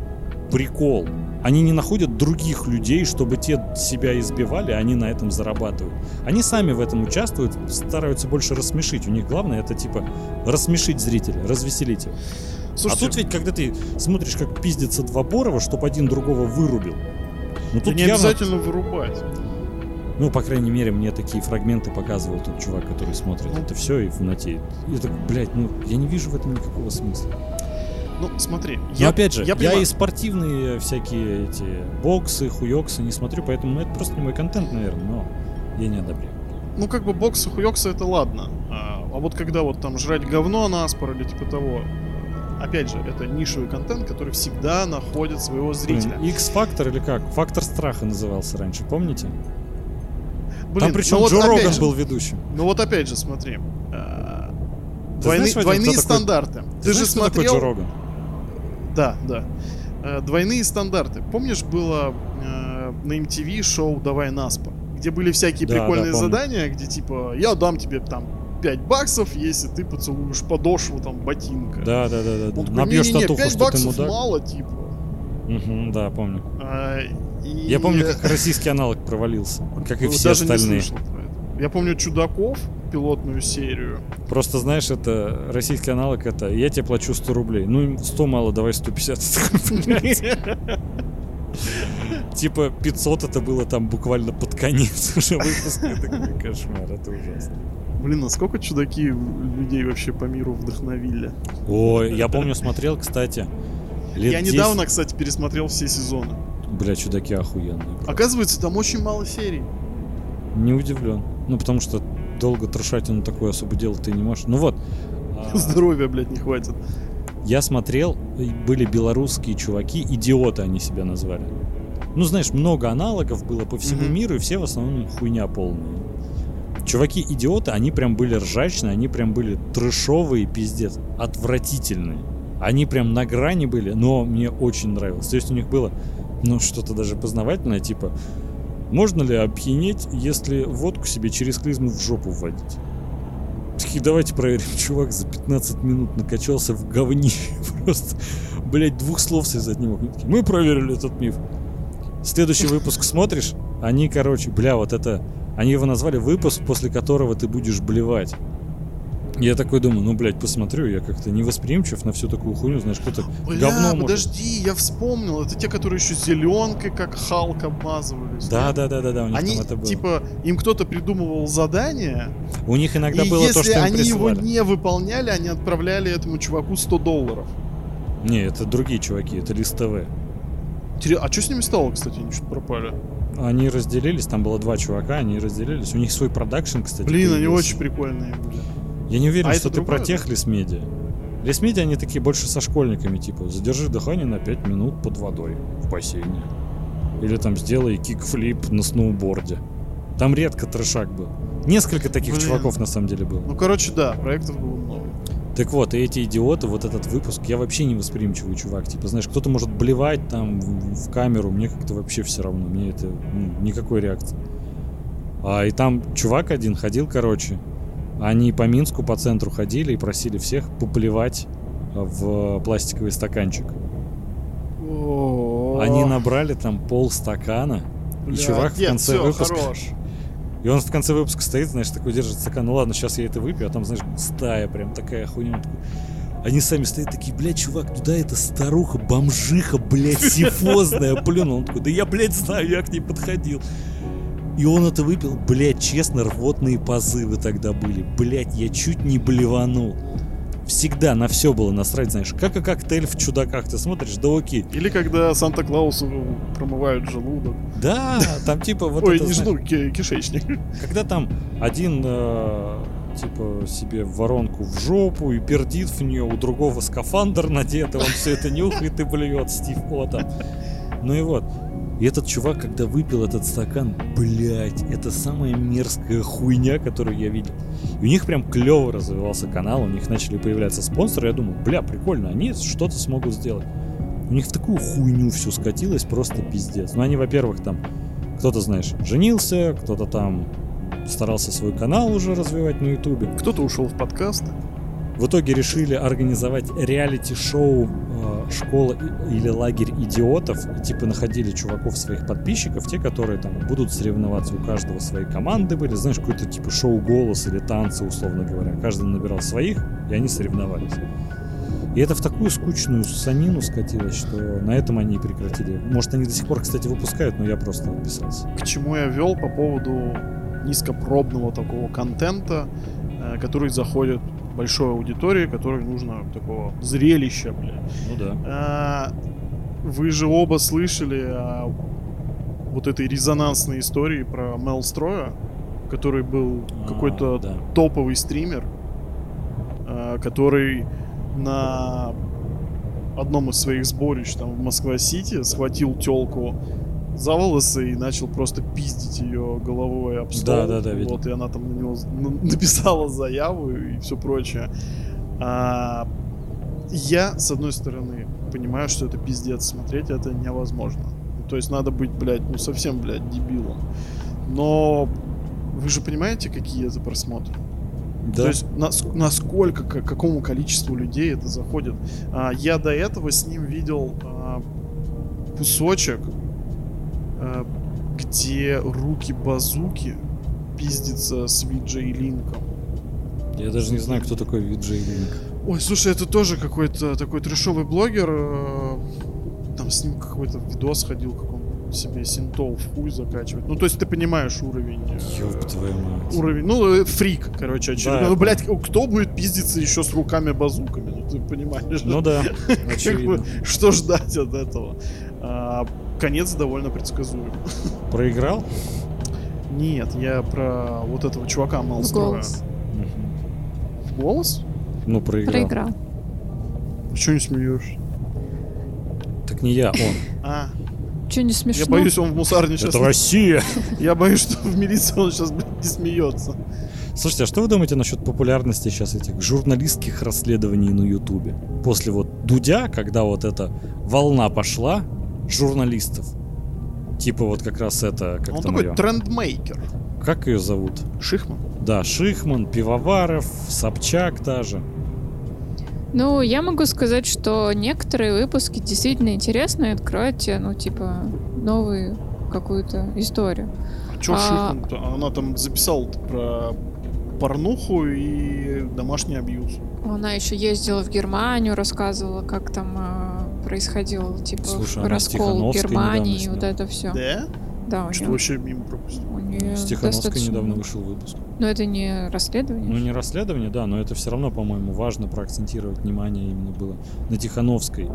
прикол. Они не находят других людей, чтобы те себя избивали, а они на этом зарабатывают. Они сами в этом участвуют, стараются больше рассмешить. У них главное это типа рассмешить зрителя, развеселить его. Слушайте, а тут ведь, когда ты смотришь, как пиздится два Борова, чтобы один другого вырубил. Ну тут не явно обязательно вырубать. ну, по крайней мере, мне такие фрагменты показывал тот чувак, который смотрит Ну. это все и фанатеет. И так, блядь, ну, я не вижу в этом никакого смысла. Ну, смотри. Но опять же, я я, и спортивные всякие эти боксы, хуёксы не смотрю, поэтому ну, это просто не мой контент, наверное, но я не одобряю. Ну, как бы бокс и хуёкса это ладно. А, а вот когда вот там жрать говно на спор или типа того, опять же, это нишевый контент, который всегда находит своего зрителя. X-фактор или как? Фактор страха назывался раньше, помните? Блин, Там причем ну вот Джо Роган же- был ведущим. Ну вот опять же, смотри. Ты двойны- знаешь, двойные кто такой- стандарты. Ты, Ты, знаешь, же смотрел... Джо Роган? Да, да. Э, Двойные стандарты. Помнишь, было э, на MTV шоу «Давай Наспа», где были всякие Да, прикольные да, помню. задания, где типа я дам тебе там 5 баксов, если ты поцелуешь подошву там ботинка. Да, да, да, да. Он такой, Набьешь «Не-не-не, татуху, 5 что ты баксов мудак. мало, типа. Мгм, да, помню. А, и- Я помню, как российский аналог провалился, как и Ну, все даже остальные. не слышал про это. Я помню Чудаков, пилотную серию. Просто знаешь, это российский аналог это я тебе плачу 100 рублей. Ну, 100 мало, давай 150. Блядь. Типа 500 это было там буквально под конец уже выпуска. Это кошмар, это ужасно. Блин, насколько чудаки людей вообще по миру вдохновили. Ой, я помню, смотрел, кстати. Я 10 недавно, кстати, пересмотрел все сезоны. Бля, чудаки охуенные. Оказывается, там очень мало серий. Не удивлен. Ну, потому что долго трешатину такое особо делать ты не можешь. Ну вот. а, Здоровья, блядь, не хватит. Я смотрел, были белорусские чуваки, идиоты они себя назвали. Ну, знаешь, много аналогов было по всему Мгм. миру, и все в основном хуйня полная. Чуваки-идиоты, они прям были ржачные, они прям были трэшовые, пиздец, отвратительные. Они прям на грани были, но мне очень нравилось. То есть у них было, ну, что-то даже познавательное, типа, можно ли опьянеть, если водку себе через клизму в жопу вводить? Такие, давайте проверим. Чувак за 15 минут накачался в говне. Просто, блять, двух слов связать не мог. Мы проверили этот миф. Следующий выпуск смотришь, они, короче, бля, вот это... Они его назвали выпуск, после которого ты будешь блевать. Я такой думаю, ну, блядь, посмотрю, я как-то не восприимчив на всю такую хуйню, знаешь, кто-то Бля, говно может... подожди, я вспомнил. Это те, которые еще зеленкой, как Халк обмазывались. Да, да, да, да, да, у них Они, там это было. типа, им кто-то придумывал задание, У них иногда и было если то, что им они его присылали. не выполняли, они отправляли этому чуваку 100 долларов. Не, это другие чуваки, это Лист ТВ. А что с ними стало, кстати, они что-то пропали? Они разделились, там было два чувака, они разделились. У них свой продакшн, кстати. Блин, они появился. очень прикольные. Я не уверен, А что ты про другое, тех Лисмедиа. Лисмедиа, они такие больше со школьниками, типа, задержи дыхание на 5 минут под водой в бассейне. Или там сделай кикфлип на сноуборде. Там редко трешак был. Несколько таких Блин. чуваков на самом деле было. Ну, короче, да, проектов было много. Так вот, и эти идиоты, вот этот выпуск, я вообще не восприимчивый чувак. Типа, знаешь, кто-то может блевать там в, в камеру, мне как-то вообще все равно. Мне это ну, никакой реакции. А и там чувак один ходил, короче. Они по Минску, по центру ходили и просили всех поплевать в пластиковый стаканчик. Они набрали там пол стакана. И чувак в нет, конце всё, выпуска хорош. И он в конце выпуска стоит, знаешь, такой держит стакан. Ну ладно, сейчас я это выпью, а там, знаешь, стая прям такая хуйня. Такой- Они сами стоят такие, блядь, чувак, туда эта старуха, бомжиха, блядь, сифозная, плюнул. Он такой, да я, блядь, знаю, я к ней подходил. И он это выпил, блядь, честно, рвотные позывы тогда были. Блядь, я чуть не блеванул. Всегда на все было насрать, знаешь, как и коктейль в чудаках. Ты смотришь, да окей. Или когда Санта-Клаусу промывают желудок. Да, там типа вот Ой, это, не знаешь, ки- кишечник. Когда там один э, типа себе воронку в жопу и пердит в нее, у другого скафандр надет, и он все это нюхает и блюет Стив О там. Ну и вот. И этот чувак, когда выпил этот стакан, блять, это самая мерзкая хуйня, которую я видел. И у них прям клево развивался канал, у них начали появляться спонсоры. Я думаю, бля, прикольно, они что-то смогут сделать. У них в такую хуйню все скатилось, просто пиздец. Ну, они, во-первых, там, кто-то, знаешь, женился, кто-то там старался свой канал уже развивать на Ютубе. Кто-то ушел в подкаст. В итоге решили организовать реалити-шоу э, «Школа или лагерь идиотов». И типа находили чуваков своих подписчиков, те, которые там будут соревноваться. У каждого свои команды были. Знаешь, какое-то типа шоу «Голос» или «Танцы», условно говоря. Каждый набирал своих, и они соревновались. И это в такую скучную санину скатилось, что на этом они и прекратили. Может, они до сих пор, кстати, выпускают, но я просто отписался. К чему я вел по поводу низкопробного такого контента, который заходит большой аудитории, которой нужно такого зрелища, бля. Ну да. А, Вы же оба слышали о вот этой резонансной истории про Мел Строя, который был какой-то А, да. топовый стример, а, который на одном из своих сборищ там в Москва-Сити схватил телку за волосы и начал просто пиздить ее головой об стол. Да, да, да. Вот, и она там на него написала заяву и все прочее. А, я, с одной стороны, понимаю, что это пиздец, смотреть это невозможно. Ну, То есть надо быть, блядь, ну совсем, блядь, дебилом. Но вы же понимаете, какие это просмотры? Да. То есть нас- насколько, к какому количеству людей это заходит. А, я до этого с ним видел а, кусочек, где руки базуки пиздится с Виджей Линком. Я даже не знаю, кто такой Виджей Линк. Ой, слушай, это тоже какой-то такой трешовый блогер. э, Там с ним какой-то видос ходил, как он себе синтов в хуй закачивает. Ну, то есть ты понимаешь уровень. э, Ёб твою мать. Уровень, ну, э, фрик, короче, очередной. Да, ну, блядь, кто будет пиздиться еще с руками-базуками? Ну, ты понимаешь. Ну да, очевидно. что ждать от этого? А, конец довольно предсказуем. Проиграл? Нет, я про вот этого чувака Малстроя. голос. В голос? Ну, проиграл. Проиграл. Чего не смеешься? Так не я, он. А, Че не смешно? я боюсь, он в мусарне сейчас... Это Россия! Я боюсь, что в милиции он сейчас, блядь, не смеется. Слушайте, а что вы думаете насчет популярности сейчас этих журналистских расследований на Ютубе? После вот Дудя, когда вот эта волна пошла журналистов, типа вот как раз это, как Он такой её? трендмейкер. Как ее зовут? Шихман. Да, Шихман, Пивоваров, Собчак даже. Ну, я могу сказать, что некоторые выпуски действительно интересны и открывают тебе, ну, типа, новую какую-то историю. А чё А- Шихман-то? Она там записала про порнуху и домашний абьюз. Она еще ездила в Германию, рассказывала, как там э, происходил, типа, Слушай, раскол Германии, недавно вот это все. Да? Да, у Что нее, вообще мимо пропустил? у неё С Тихановской достаточно- недавно вышел выпуск. Но это не расследование. Ну, не расследование, да, но это все равно, по-моему, важно проакцентировать внимание именно было на Тихановской.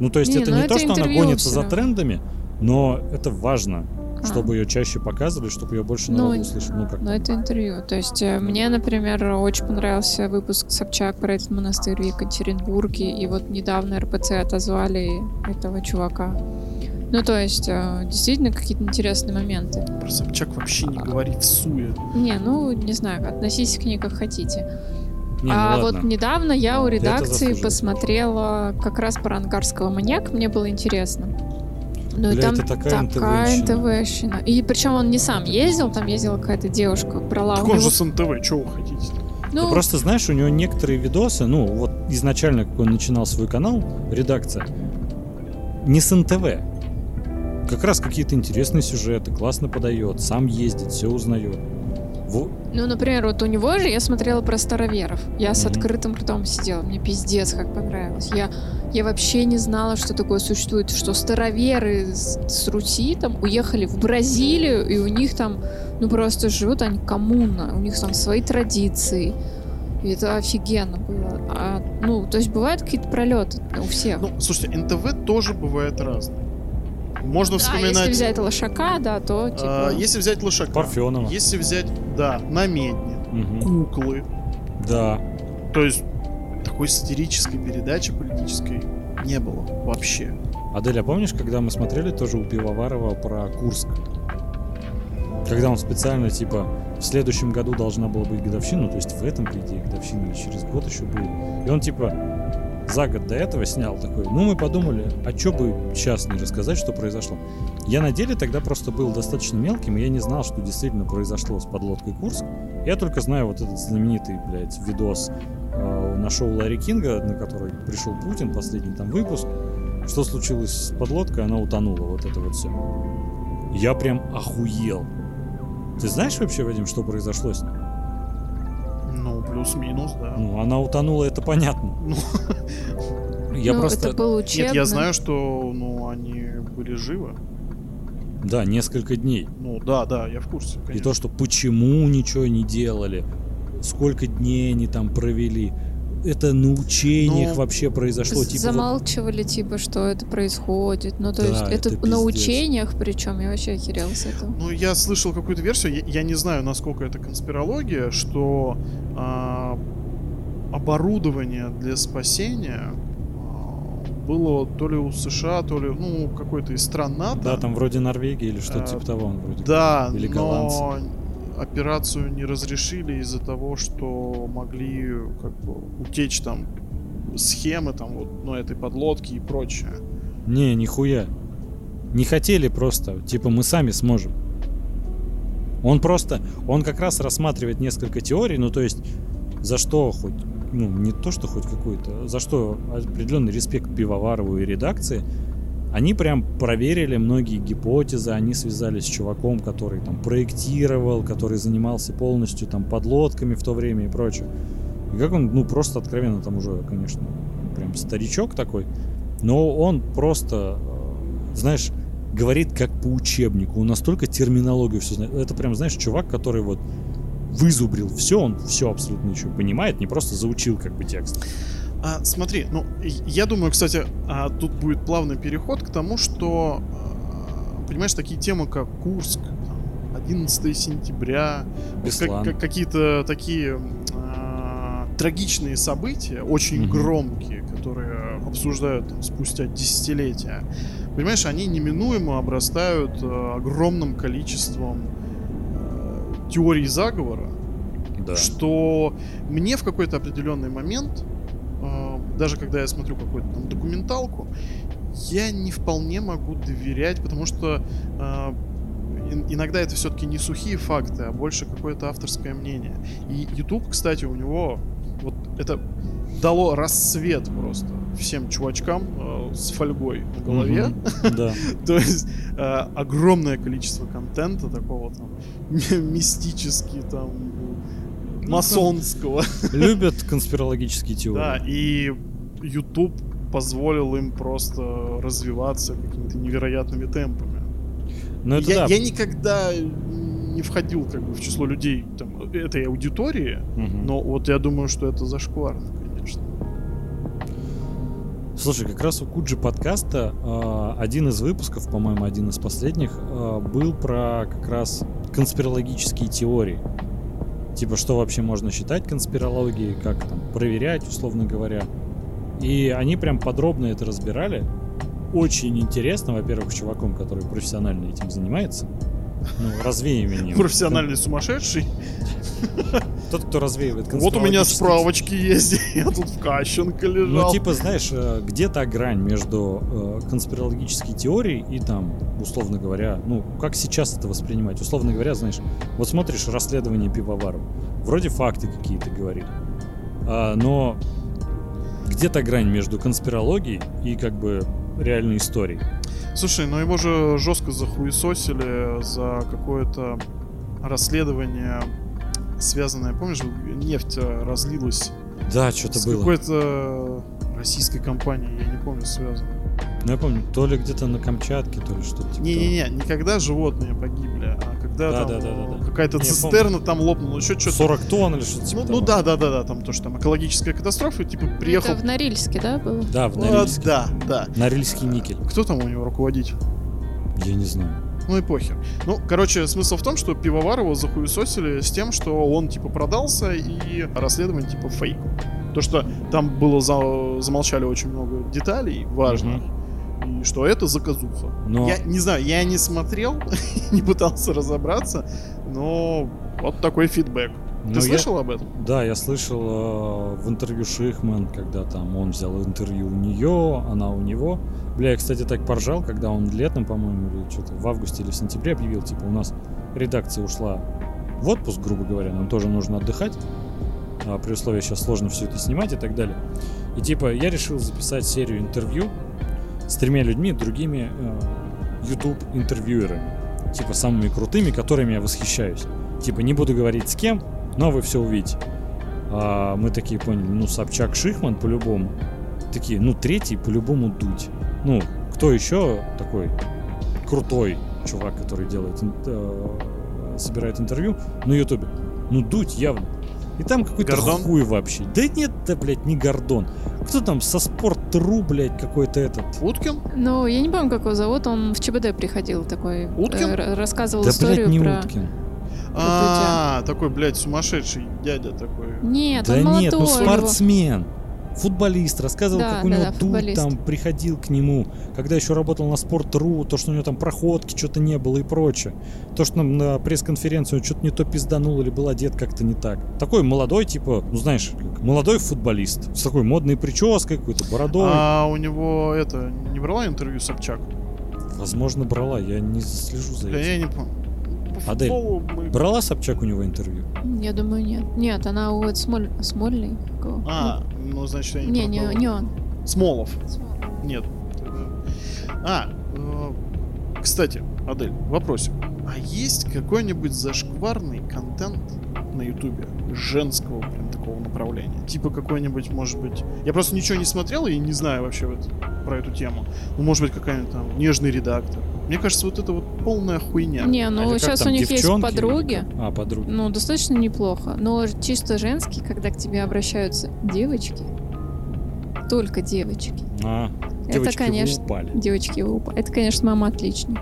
Ну, то есть Не, это ну не это то, что она гонится за трендами, но это важно, А. чтобы ее чаще показывали, чтобы ее больше Ну, народу услышал. Ну, как Но это интервью. То есть э, мне, например, очень понравился выпуск Собчак про этот монастырь в Екатеринбурге. И вот недавно РПЦ отозвали этого чувака. Ну, то есть, э, действительно, какие-то интересные моменты. Про Собчак вообще не говори в суе. Не, ну, не знаю, относитесь к ней как хотите. Не, ну а ладно. вот недавно я у редакции посмотрела как раз про ангарского маньяка, мне было интересно. Ну и Бля, там это такая такая НТВщина. НТВщина. И причем он не сам ездил, там ездила какая-то девушка, брала Так он него- же с НТВ, что вы хотите? Ну, Ты просто знаешь, у него некоторые видосы, ну, вот изначально, как он начинал свой канал, редакция, не с НТВ. Как раз какие-то интересные сюжеты, классно подает, сам ездит, все узнает. Во- Ну, например, вот у него же я смотрела про староверов. Я с Мгм. открытым ртом сидела. Мне пиздец как понравилось. Я, я вообще не знала, что такое существует. Что староверы с, с Руси там уехали в Бразилию, и у них там, ну, просто живут они коммуна. У них там свои традиции. И это офигенно было. А, ну, то есть бывают какие-то пролеты у всех. Ну, слушайте, НТВ тоже бывает разное. Можно да, вспоминать... если взять лошака, да, то типа... а, если взять Лошака. Парфенова. Если взять, да, намедни, Мгм. куклы. Да. То есть такой сатирической передачи политической не было вообще. Адель, а помнишь, когда мы смотрели тоже у Пивоварова про Курск? Когда он специально, типа, в следующем году должна была быть годовщина, ну, то есть в этом, по идее, годовщина или через год еще будет. И он, типа, за год до этого снял такой, ну, мы подумали, а что бы сейчас не рассказать, что произошло? Я на деле тогда просто был достаточно мелким, и я не знал, что действительно произошло с подлодкой Курск. Я только знаю вот этот знаменитый, блядь, видос э, на шоу Ларри Кинга, на который пришел Путин, последний там выпуск, что случилось с подлодкой, она утонула, вот это вот все. Я прям охуел. Ты знаешь вообще, Вадим, что произошло с ней? Ну, плюс-минус, да. Ну, она утонула, это понятно. Ну. Я ну, просто... это был учебный. Нет, я знаю, что, ну, они были живы. Да, несколько дней. Ну, да, да, я в курсе, И то, что почему ничего не делали, сколько дней они там провели, это на учениях Ну, вообще произошло. Типа вот- замалчивали, типа, что это происходит. Ну, то Да, есть, это, это на пиздец. учениях, причем я вообще охерела с этого. Ну, я слышал какую-то версию, я, я не знаю, насколько это конспирология, что а, оборудование для спасения а, было то ли у США, то ли, ну, какой-то из стран НАТО. Да, там вроде Норвегия или что-то А, типа того. он вроде Да, Или но операцию не разрешили из-за того, что могли как бы утечь там схемы там вот, ну, этой подлодки и прочее. Не, нихуя. Не хотели просто. Типа мы сами сможем. Он просто, он как раз рассматривает несколько теорий, ну то есть за что хоть, ну не то, что хоть какой-то, за что определенный респект Пивоварову и редакции, они прям проверили многие гипотезы, они связались с чуваком, который там проектировал, который занимался полностью там подлодками в то время и прочее. И как он, ну просто откровенно там уже, конечно, прям старичок такой, но он просто, э, знаешь, говорит как по учебнику. Он настолько терминологию все знает. Это прям, знаешь, чувак, который вот вызубрил все, он все абсолютно еще понимает, не просто заучил как бы текст. А, смотри, ну, я думаю, кстати, а, тут будет плавный переход к тому, что, а, понимаешь, такие темы, как Курск, там, 11 сентября, как- как- какие-то такие а, трагичные события, очень Мгм. громкие, которые обсуждают там, спустя десятилетия, понимаешь, они неминуемо обрастают а, огромным количеством а, теорий заговора, Да. что мне в какой-то определенный момент, э, даже когда я смотрю какую-то там документалку, я не вполне могу доверять, потому что э, ин- иногда это все-таки не сухие факты, а больше какое-то авторское мнение. И YouTube, кстати, у него вот это дало рассвет просто всем чувачкам э, с фольгой на голове. Да. То есть э, огромное количество контента такого там мистически там масонского. Любят конспирологические Да, теории. и YouTube позволил им просто развиваться какими-то невероятными темпами. Но Ну, это я, да. я никогда не входил как бы в число людей там, этой аудитории, Мгм. но вот я думаю, что это зашкварно, конечно. Слушай, как раз у Куджи подкаста э, один из выпусков, по-моему, один из последних, э, был про как раз конспирологические теории. Типа, что вообще можно считать конспирологией, как там проверять, условно говоря. И они прям подробно это разбирали. Очень интересно, во-первых, чуваком, который профессионально этим занимается. Ну, развеиванием. Профессиональный сумасшедший. Тот, кто развеивает Вот у меня справочки есть, я тут в Кащенко лежал. Ну, типа, знаешь, э, где та грань между э, конспирологической теорией и там, условно говоря, ну, как сейчас это воспринимать? Условно говоря, знаешь, вот смотришь расследование пивоваров, вроде факты какие-то говорит, а, но где та грань между конспирологией и как бы реальной историей? Слушай, ну его же жестко захуесосили за какое-то расследование, связанное, помнишь, нефть разлилась Да, что-то было. какой-то российской компанией, я не помню, связано. Ну, я помню, то ли где-то на Камчатке, то ли что-то типа Не-не-не, не когда животные погибли, а когда Да, там да, да, да, да. какая-то цистерна там лопнула, еще что-то. 40 тонн или что-то типа Ну, ну да, да, да, да, там то, что там экологическая катастрофа, и, типа приехал. Это в Норильске, да, было? Да, в А, Норильске. да, да. Норильский никель. Кто там у него руководитель? Я не знаю. Ну и похер. Ну, короче, смысл в том, что пивовар его захуесосили с тем, что он, типа, продался, и расследование, типа, фейк. То, что там было за- замолчали очень много деталей важных, и что это заказуха. Но Я не знаю, я не смотрел, не пытался разобраться, но вот такой фидбэк. Но Ты я- слышал об этом? Да, я слышал э, в интервью Шихман, когда там он взял интервью у нее, она у него. Бля, я, кстати, так поржал, когда он летом, по-моему, или что-то в августе или в сентябре объявил, типа, у нас редакция ушла в отпуск, грубо говоря, нам тоже нужно отдыхать, а, при условии сейчас сложно все это снимать и так далее. И типа я решил записать серию интервью с тремя людьми, другими э, YouTube интервьюерами, типа самыми крутыми, которыми я восхищаюсь. Типа не буду говорить с кем, но вы все увидите. А мы такие поняли, ну, Собчак Шихман по-любому. Такие, ну, третий по-любому Дудь. Ну, кто еще такой крутой чувак, который делает, э, собирает интервью на Ютубе? Ну, Дудь явно. И там какой-то Гордон? хуй вообще. Да нет, да, блядь, не Гордон. Кто там со спорт.ру, блядь, какой-то этот. Уткин? Ну, я не помню, как его зовут, он в ЧБД приходил такой. Уткин? э, рассказывал Да, историю блядь, не про... Уткин. А, такой, блядь, сумасшедший дядя такой. Нет, Да он молодой. нет, ну спортсмен. Футболист рассказывал, Да, как у да, него да, тут футболист. там приходил к нему, когда еще работал на Спорт.ру, то, что у него там проходки, что-то не было и прочее. То, что нам на пресс-конференцию что-то не то пизданул или был одет как-то не так. Такой молодой, типа, ну знаешь, как молодой футболист. С такой модной прической, какой-то бородой. А у него это не брала интервью Собчак? Возможно, брала, я не слежу за Да этим. я не помню. По Адель, футболу мы- Брала Собчак у него интервью? Я думаю, нет. Нет, она у это Смоль... Смольный. кого? А, ну значит я Ну, не не, не, не он. Смолов. Нет. А, э, кстати, Адель, вопросик. А есть какой-нибудь зашкварный контент на Ютубе женского прям такого направления? Типа какой-нибудь, может быть... Я просто ничего не смотрел и не знаю вообще вот про эту тему. Ну, может быть, какая-нибудь там нежный редактор. Мне кажется, вот это вот полная хуйня. Не, ну как сейчас там, у них есть девчонки подруги. А, подруги. Ну, достаточно неплохо. Но чисто женский, когда к тебе обращаются девочки, только девочки. А, Это, девочки, конечно, упали. девочки упа. Это, конечно, мама отличник.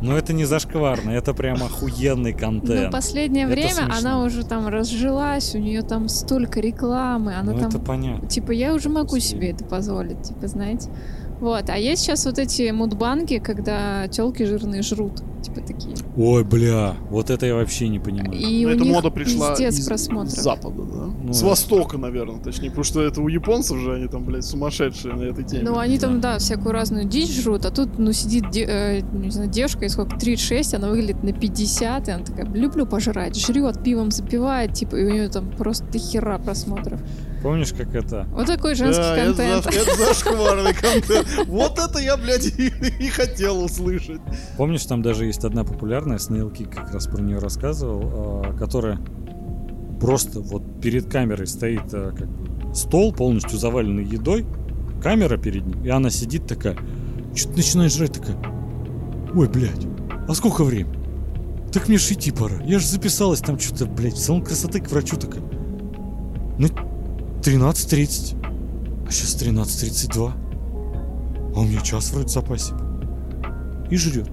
Но это не зашкварно, это прям охуенный Но контент. Ну, последнее Это время смешно. она уже там разжилась, у нее там столько рекламы, она ну там это понятно. Типа, я уже могу себе это позволить, типа, знаете. Вот, а есть сейчас вот эти мудбанки, когда телки жирные жрут, типа такие. Ой, бля, вот это я вообще не понимаю. И Но у эта них мода пришла из, просмотров. из Запада, да? Ну, С да. Востока, наверное, точнее, потому что это у японцев же, они там, блядь, сумасшедшие на этой теме. Ну, они там, да, всякую разную дичь жрут, а тут, ну, сидит, де- э, не знаю, девушка, ей сколько, 36, она выглядит на 50, и она такая, люблю пожрать, жрет, пивом запивает, типа, и у нее там просто хера просмотров. Помнишь, как это? Вот такой женский Да, это, контент. за- это зашкварный контент. Вот это я, блядь, и, и хотел услышать. Помнишь, там даже есть одна популярная, Снейлки как раз про нее рассказывал, а, которая просто вот перед камерой стоит а, как стол полностью заваленный едой, камера перед ним, и она сидит такая, что-то начинает жрать такая, ой, блядь, а сколько времени? Так мне ж идти пора. Я же записалась там что-то, блядь, в салон красоты к врачу такая. Ну, 13.30. А сейчас 13.32. А у меня час вроде в запасе. И жрет.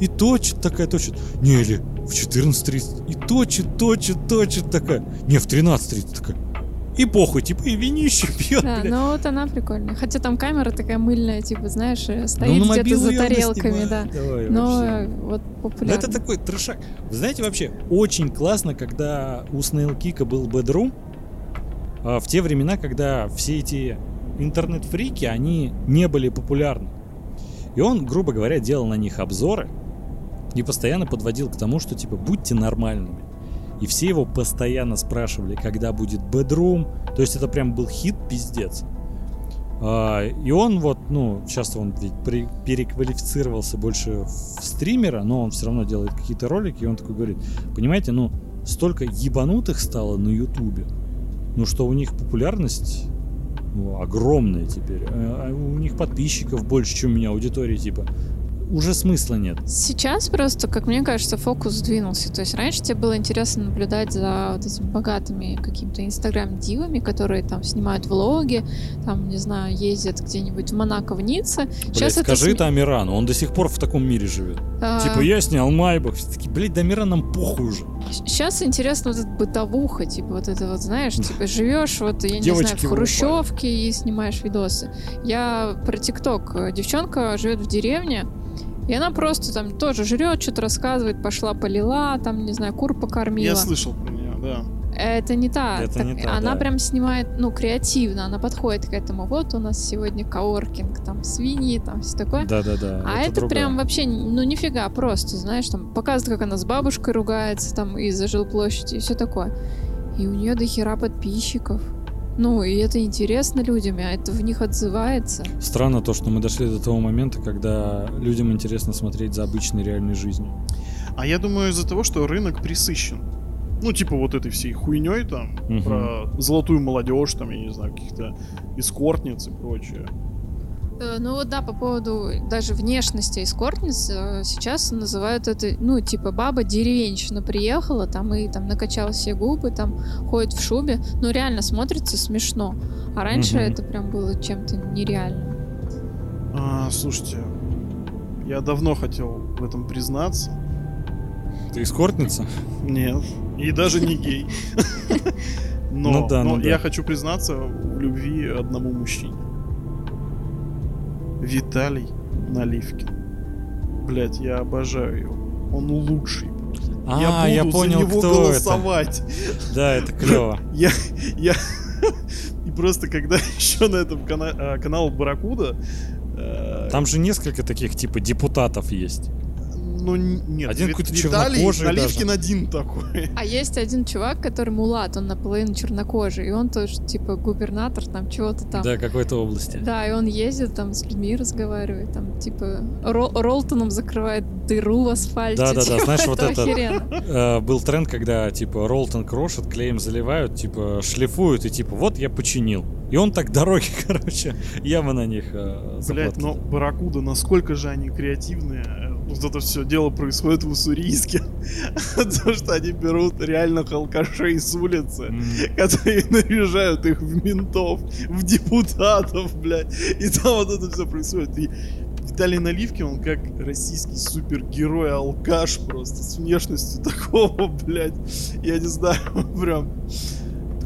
И точит такая, точит. Не, или в 14.30. И точит, точит, точит такая. Не, в 13.30 такая. И похуй, типа, и винище пьет, Да, блядь. но вот она прикольная. Хотя там камера такая мыльная, типа, знаешь, э, Ну, стоит на где-то за тарелками, да. Давай, Но вообще. вот Ну, популярно. это такой трешак. Вы знаете, вообще, очень классно, когда у Снейлкика был бедрум, в те времена, когда все эти интернет-фрики, они не были популярны. И он, грубо говоря, делал на них обзоры и постоянно подводил к тому, что, типа, будьте нормальными. И все его постоянно спрашивали, когда будет бедрум. То есть это прям был хит пиздец. А, и он вот, ну, сейчас он ведь переквалифицировался больше в стримера, но он все равно делает какие-то ролики, и он такой говорит, понимаете, ну, столько ебанутых стало на ютубе, ну, что у них популярность ну, огромная теперь. А а у них подписчиков больше, чем у меня аудитории, типа. Уже смысла нет. Сейчас просто, как мне кажется, фокус сдвинулся. То есть раньше тебе было интересно наблюдать за вот этими богатыми какими-то инстаграм-дивами, которые там снимают влоги, там, не знаю, ездят где-нибудь в Монако, в Ницце. Блядь, Сейчас это скажи это Амирану, он до сих пор в таком мире живет. А, Типа, я снял Майбах. Все таки блядь, да Амиран нам похуй уже. Сейчас интересно вот эта бытовуха, типа вот это вот, знаешь, типа живешь вот, я не Девочки знаю, в хрущевке и снимаешь видосы. Я про ТикТок. Девчонка живет в деревне, и она просто там тоже жрет, что-то рассказывает, пошла полила, там, не знаю, кур покормила. Я слышал про нее, да. Это не та. Это так- не та, она да. прям снимает, ну, креативно, она подходит к этому. Вот у нас сегодня каоркинг, там, свиньи, там, все такое. Да-да-да. А это, другое. прям вообще, ну нифига, просто, знаешь, там показывает, как она с бабушкой ругается, там из-за жилплощади и все такое. И у нее до хера подписчиков. Ну, и это интересно людям, а это в них отзывается. Странно то, что мы дошли до того момента, когда людям интересно смотреть за обычной реальной жизнью. А я думаю, из-за того, что рынок присыщен. Ну, типа вот этой всей хуйней там, Мгм. про золотую молодежь, там, я не знаю, каких-то эскортниц и прочее. Э, Ну вот да, по поводу даже внешности эскортниц, э, сейчас называют это, ну, типа баба деревенщина приехала, там и там накачала все губы, там ходит в шубе. Ну, реально смотрится смешно. А раньше Мгм. это прям было чем-то нереальным. А, слушайте, я давно хотел в этом признаться. Ты эскортница? Нет. И даже не гей. Но, Ну да, но ну да. я хочу признаться в любви одному мужчине. Виталий Наливкин. Блять, я обожаю его. Он лучший. А, я я буду понял, за него кто голосовать. Да, это клево. Я, я... И просто когда еще на этом кана- а, канал Баракуда... э, Там же несколько таких типа депутатов есть. Ну, нет. Один какой-то чернокожий Наливкин один такой. А есть один чувак, который мулат, он наполовину чернокожий, и он тоже, типа, губернатор там чего-то там. Да, какой-то области. Да, и он ездит там с людьми разговаривает, там, типа, Ро- Ролтоном закрывает дыру в асфальте. Да-да-да, типа, знаешь, вот это-. Э, был тренд, когда типа Ролтон крошат, клеем заливают, типа шлифуют и типа вот я починил. И он так дороги, короче, яма на них э, Блять, но Баракуда, насколько же они креативные. Вот это все дело происходит в Уссурийске. То, что они берут реальных алкашей с улицы, которые наряжают их в ментов, в депутатов, блядь. И там вот это все происходит. И Виталий Наливкин, он как российский супергерой-алкаш просто, с внешностью такого, блядь, я не знаю, прям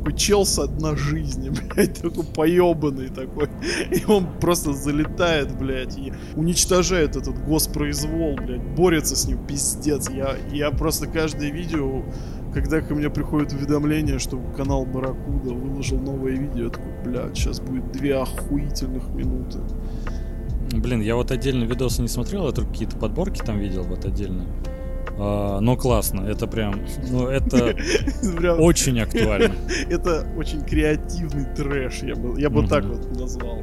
такой чел с одна жизни, блядь, такой поебанный такой. И он просто залетает, блядь, и уничтожает этот госпроизвол, блядь, борется с ним, пиздец. Я, я просто каждое видео, когда ко мне приходит уведомление, что канал Баракуда выложил новое видео, я такой, блядь, сейчас будет две охуительных минуты. Блин, я вот отдельно видосы не смотрел, я только какие-то подборки там видел вот отдельно. А, но классно, это прям, ну это очень актуально. Это очень креативный трэш, я бы, я бы так вот назвал.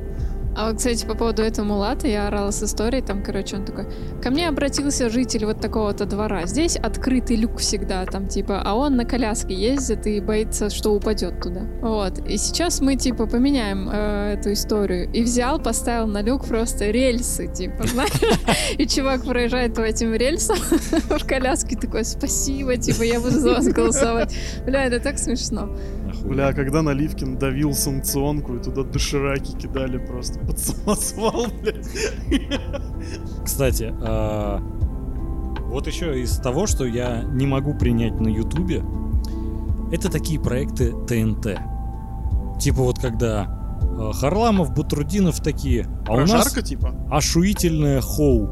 А вот, кстати, по поводу этого Мулата, я орала с историей, там, короче, он такой, ко мне обратился житель вот такого-то двора, здесь открытый люк всегда, там, типа, а он на коляске ездит и боится, что упадет туда. Вот, и сейчас мы, типа, поменяем э, эту историю. И взял, поставил на люк просто рельсы, типа, знаешь, и чувак проезжает по этим рельсам в коляске, такой, спасибо, типа, я буду за вас голосовать. Бля, это так смешно. Охуенно. Бля, когда Наливкин давил санкционку и туда дошираки кидали просто под самосвал, блядь. Кстати, а, вот еще из того, что я не могу принять на Ютубе, это такие проекты ТНТ. Типа вот когда а, Харламов, Бутрудинов такие, а у нас Прожарка, типа? ошуительное хоу.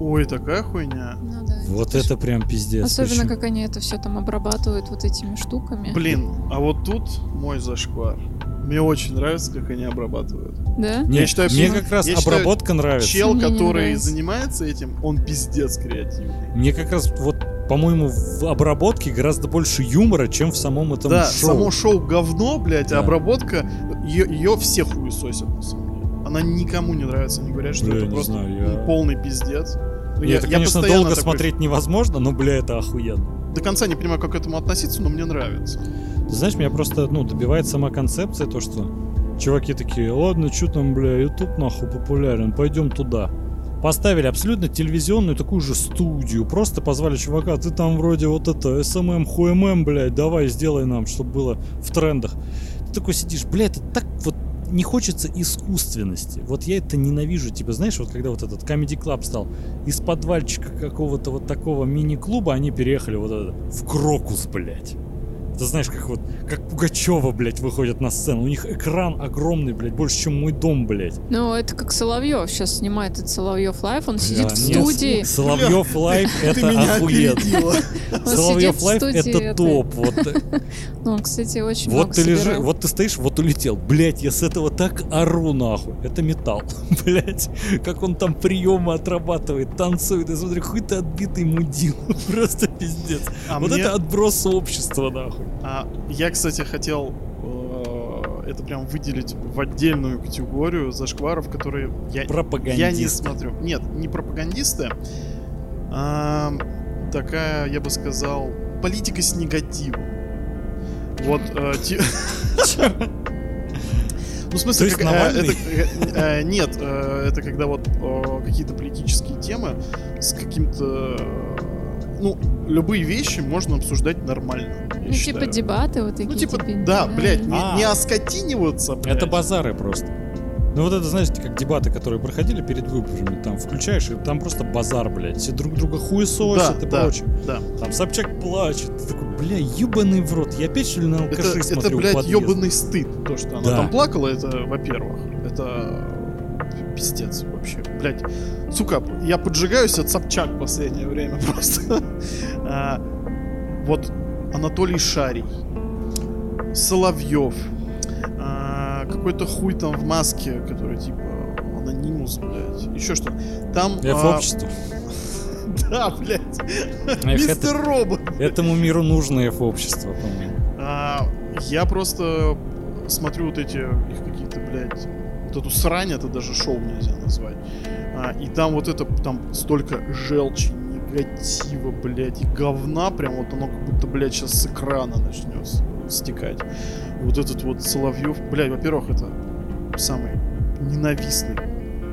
Ой, такая хуйня. Ну. Вот это прям пиздец. Особенно, Почему? как они это все там обрабатывают вот этими штуками. Блин, а вот тут мой зашквар. Мне очень нравится, как они обрабатывают. Да? Не, Я считаю, мне как раз я считаю, обработка нравится. Чел, Мне не который нравится. занимается этим, он пиздец креативный. Мне как раз вот, по-моему, в обработке гораздо больше юмора, чем в самом этом да, шоу. само шоу говно, блядь, Да. а обработка, ее, все хуесосят, на самом деле. Она никому не нравится, они говорят, что Бля, это просто знаю, я- полный пиздец. Я- это, я конечно, постоянно долго такой смотреть невозможно, но, бля, это охуенно. До конца не понимаю, как к этому относиться, но мне нравится. Ты знаешь, меня просто, ну, добивает сама концепция, то, что чуваки такие, ладно, что там, бля, YouTube нахуй популярен, пойдем туда. Поставили абсолютно телевизионную такую же студию, просто позвали чувака, ты там вроде вот это, SMM, хумм, блядь, давай сделай нам, чтобы было в трендах. Ты такой сидишь, бля, это так вот не хочется искусственности. Вот я это ненавижу. Типа, знаешь, вот когда вот этот Comedy Club стал из подвальчика какого-то вот такого мини-клуба, они переехали вот это, в Крокус, блядь. Ты знаешь, как вот, как Пугачева, блядь, выходят на сцену. У них экран огромный, блядь, больше, чем мой дом, блядь. Ну, это как Соловьев. Сейчас снимает этот Соловьев Live. Он сидит Бля, в нет, студии. Соловьев Live Ты это охуенно. Соловьев сидит в студии это топ. Вот, Ну, он, кстати, очень вот ты лежишь, вот ты стоишь, вот улетел. Блять, я с этого так ору нахуй. Это металл. Блять, как он там приемы отрабатывает, танцует. Я смотрю, хуй ты отбитый мудил. Просто пиздец. А вот это отброс общества, нахуй. А, я, кстати, хотел э, это прям выделить в отдельную категорию зашкваров, которые я, я не смотрю. Нет, не пропагандисты. а такая, я бы сказал, политика с негативом. Вот, э, Ну, в смысле, как, э, это, э, э, нет, э, это когда вот э, какие-то политические темы с каким-то... Ну, любые вещи можно обсуждать нормально. я Ну, типа считаю. дебаты вот такие. Ну, типа, типа, да, блядь, не, А. не оскотиниваться, блядь. Это базары просто. Ну вот это, знаете, как дебаты, которые проходили перед выборами, там включаешь, и там просто базар, блядь. Все друг друга хуесосят Да, и да, прочее. да. Там Собчак плачет. Ты такой, бля, ебаный в рот. Я опять что ли на Это, алкашей это смотрю в блядь, ебаный стыд, то, что она Да. там плакала, это, во-первых, это пиздец вообще. Блядь, сука, я поджигаюсь от Собчак в последнее время просто. А, вот Анатолий Шарий, Соловьев, а, какой-то хуй там в маске, который типа анонимус, блядь, еще что. Там... F а, общество. Да, блядь. Мистер Робот. Этому миру нужно F общество, по-моему. А, я просто смотрю вот эти их какие-то, блядь, вот эту срань, это даже шоу нельзя назвать. А, и там вот это, там столько желчи, негатива, блядь, и говна, прям вот оно как будто, блядь, сейчас с экрана начнет стекать. И вот этот вот Соловьев, блядь, во-первых, это самый ненавистный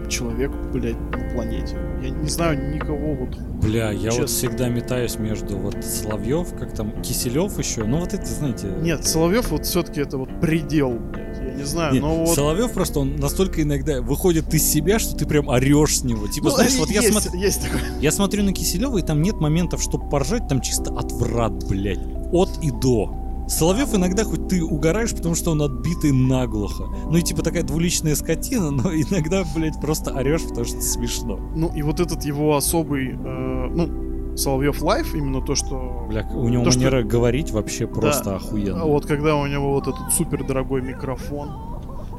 человек, блядь, на планете. Я не знаю никого вот Бля, я вот всегда метаюсь между вот Соловьев, как там, Киселев еще. Ну вот это, знаете... Нет, Соловьев вот все-таки это вот предел, блядь. Я не знаю, Не, но вот... Соловьев просто он настолько иногда выходит из себя, что ты прям орешь с него. Типа, Ну, знаешь, вот я, есть, смотрю, есть такое. я смотрю на Киселева, и там нет моментов, чтобы поржать, там чисто отврат, блядь. От и до. Соловьев иногда хоть ты угораешь, потому что он отбитый наглухо. Ну и типа такая двуличная скотина, но иногда, блядь, просто орешь, потому что смешно. Ну и вот этот его особый, э, ну, Соловьев Live, именно то, что... Бля, у него То, что- манера говорить вообще просто охуенно. А вот когда у него вот этот супер дорогой микрофон,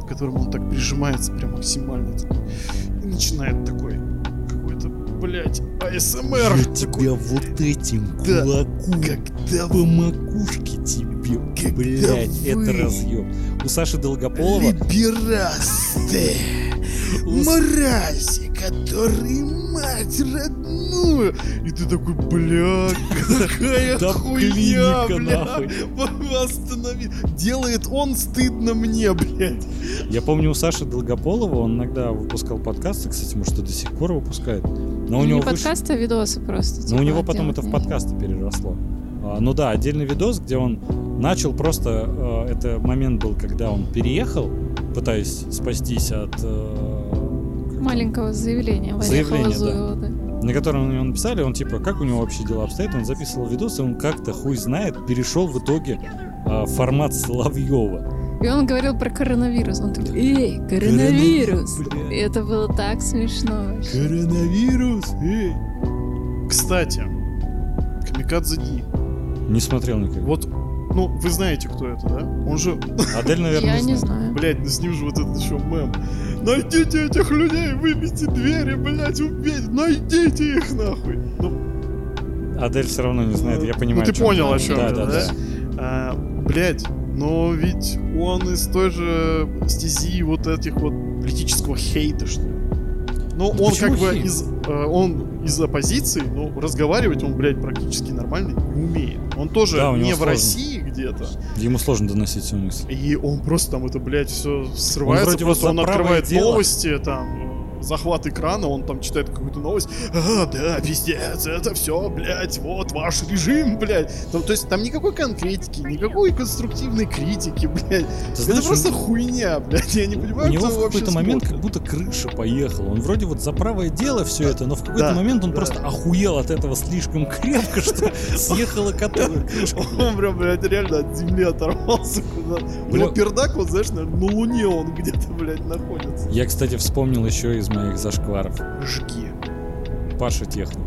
к которому он так прижимается прям максимально, такой, и начинает такой какой-то, блядь, АСМР. Я такой, тебя вот этим Да, кулаком когда по макушке тебе, Блядь, вы- это разъем. У Саши Долгополова... Либерасты, мрази, которые мать родную. И ты такой, бля, какая Да хуйня, клиника, бля. нахуй. Останови. Делает он стыдно мне, блядь. Я помню у Саши Долгополова, он иногда выпускал подкасты, кстати, может, и до сих пор выпускает. Но у не него выш- подкасты, а видосы просто. Но у типа, него потом это в подкасты переросло. А, ну да, отдельный видос, где он начал просто... э, это момент был, когда он переехал, пытаясь спастись от... э, Маленького заявления. Варехова да. На котором ему написали, он типа, как у него вообще дела обстоят, он записывал видос, и он как-то, хуй знает, перешел в итоге э, формат Соловьева. И он говорил про коронавирус. Он такой, эй, коронавирус. Бля. И это было так смешно. вообще. Коронавирус, эй. Кстати, Камикадзе Ди. Не смотрел никогда. Вот, ну, вы знаете, кто это, да? Он же, Адель, наверное, Я не знает. знаю. блядь, ну с ним же вот этот еще мем. Найдите этих людей, выбейте двери, блядь, убейте, найдите их нахуй. Ну, Адель все равно не знает, я понимаю. Ну, ты понял, о чем да, да, да? да. А, блядь, но ведь он из той же стези вот этих вот политического хейта, что ли. Ну, он почему как бы из, э, он из оппозиции, но разговаривать он, блядь, практически нормально не умеет. Он тоже Да, не в сложно. России где-то, Ему сложно доносить свою мысль. и он просто там это, блядь, все срывается, вот просто он открывает дело. новости, там, захват экрана, он там читает какую-то новость, а, да, пиздец, это все, блядь, вот ваш режим, блядь. Там, то есть там никакой конкретики, никакой конструктивной критики, блядь. Ты знаешь, это просто у- хуйня, блядь, я не понимаю, у него в какой-то момент как будто крыша поехала. Он вроде вот за правое дело все это, но в какой-то Да, момент он да. просто охуел от этого слишком крепко, что съехала крышка. Он прям, блядь, реально от земли оторвался куда. Бля, Ну- пердак, вот знаешь, на Луне он где-то, блядь, находится. Я, кстати, вспомнил еще из моих зашкваров. Жги. Паша Техник.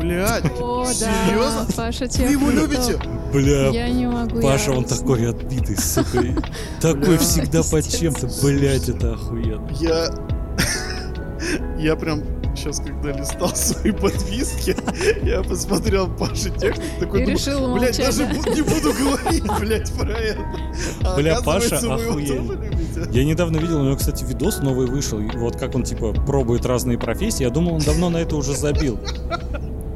Блядь, О, да. Серьезно? Паша вы его Техник, любите? Бля, Я не могу. Паша, я- он такой отбитый, сука. Такой всегда под чем-то. Блять, это охуенно. Я... Я прям сейчас, когда листал свои подписки, я посмотрел Паша Техник, такой И думаю, решил блядь, даже не буду говорить, блядь, про это. А Бля, Паша охуенный. Я недавно видел, у него, кстати, видос новый вышел. Вот как он, типа, пробует разные профессии. Я думал, он давно на это уже забил.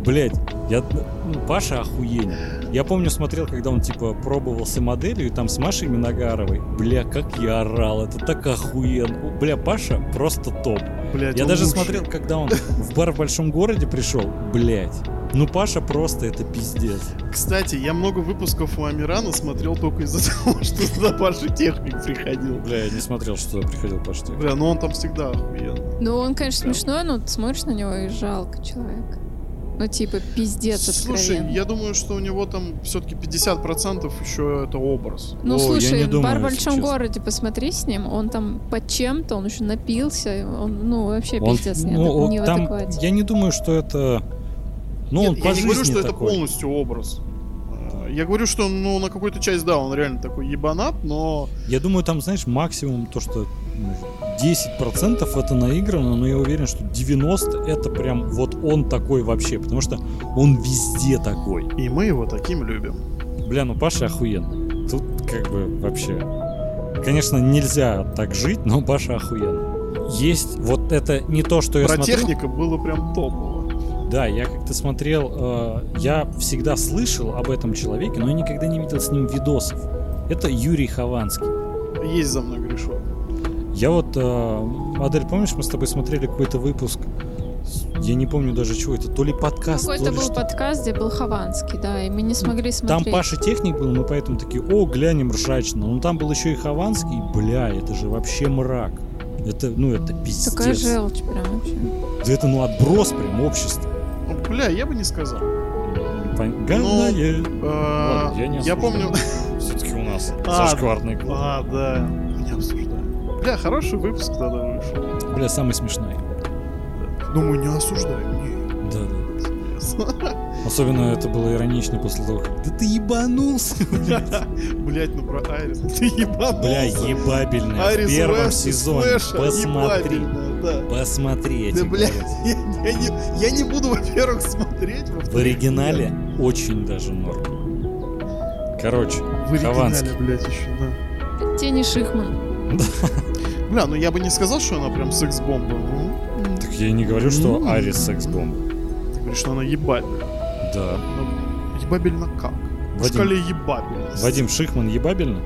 Блять, я... ну, Паша охуенен. Я помню, смотрел, когда он, типа, пробовался моделью, и там с Машей Миногаровой. Бля, как я орал, это так охуенно. Бля, Паша просто топ. Блядь, Я даже лучший. смотрел, когда он в бар в большом городе пришел. Блять. Ну, Паша просто это пиздец. Кстати, я много выпусков у Амирана смотрел только из-за того, что туда Паша Техник приходил. Бля, я не смотрел, что приходил Паша Техник. Бля, ну он там всегда охуенный. Ну, он, конечно, Прям. смешной, но ты смотришь на него и жалко человека. Ну, типа, пиздец Слушай, откровенно. я думаю, что у него там все-таки 50% еще это образ. Ну, О, я слушай, не думаю, бар в большом честно. городе, посмотри с ним, он там под чем-то, он еще напился, он, ну, вообще Он- пиздец не, ну, он не в там, адеквате. я не думаю, что это... Ну, Нет, он я по не жизни говорю, что это такой. полностью образ. Э, Я говорю, что ну на какую-то часть, да, он реально такой ебанат, но Я думаю, там, знаешь, максимум то, что 10% это наиграно, но я уверен, что 90% это прям вот он такой вообще, потому что он везде такой. и мы его таким любим. Бля, ну Паша охуенный. Тут как бы вообще... Конечно, нельзя так жить, но Паша охуенный. Есть вот это не то, что я Про смотрю. техника было прям топово. Да, я как-то смотрел, э, я всегда слышал об этом человеке, но я никогда не видел с ним видосов. Это Юрий Хованский. Есть за мной грешок. Я вот, э, Адель, помнишь, мы с тобой смотрели какой-то выпуск, я не помню даже чего это, то ли подкаст, Какой-то то ли был что. подкаст, где был Хованский, да, и мы не смогли Там смотреть. Паша Техник был, мы поэтому такие, о, глянем ржачно. Но там был еще и Хованский, бля, это же вообще мрак. Это, ну, это пиздец. Такая желчь прям вообще. Да это, ну, отброс прям общества. Ну, Бля, я бы не сказал. Пон- Говное. Э, Ладно, я не я помню, нас А, зашкварный клуб. А, да. Не обсуждаем. Бля, хороший выпуск тогда вышел. Бля, самый смешной. Ну, мы не осуждаем. Не. Да, да. Особенно это было иронично после того, как... Да ты ебанулся! Блять, ну про Айрис. Ты ебанулся. Бля, ебабельная. Айрис В первом сезоне. Посмотри. да. Посмотри, я Да, тебе бля, говорю. я, не, буду, во-первых, смотреть. В оригинале очень даже норм. Короче, В оригинале, Хованский. блядь, еще, да. Тени Шихман. Бля, ну я бы не сказал, что она прям секс-бомба. Так я и не говорю, что. Арис секс-бомба. ты говоришь, что она ебабельна. Да. Ну, ебабельна как? В шкале ебабельности. Вадим Шихман ебабельно?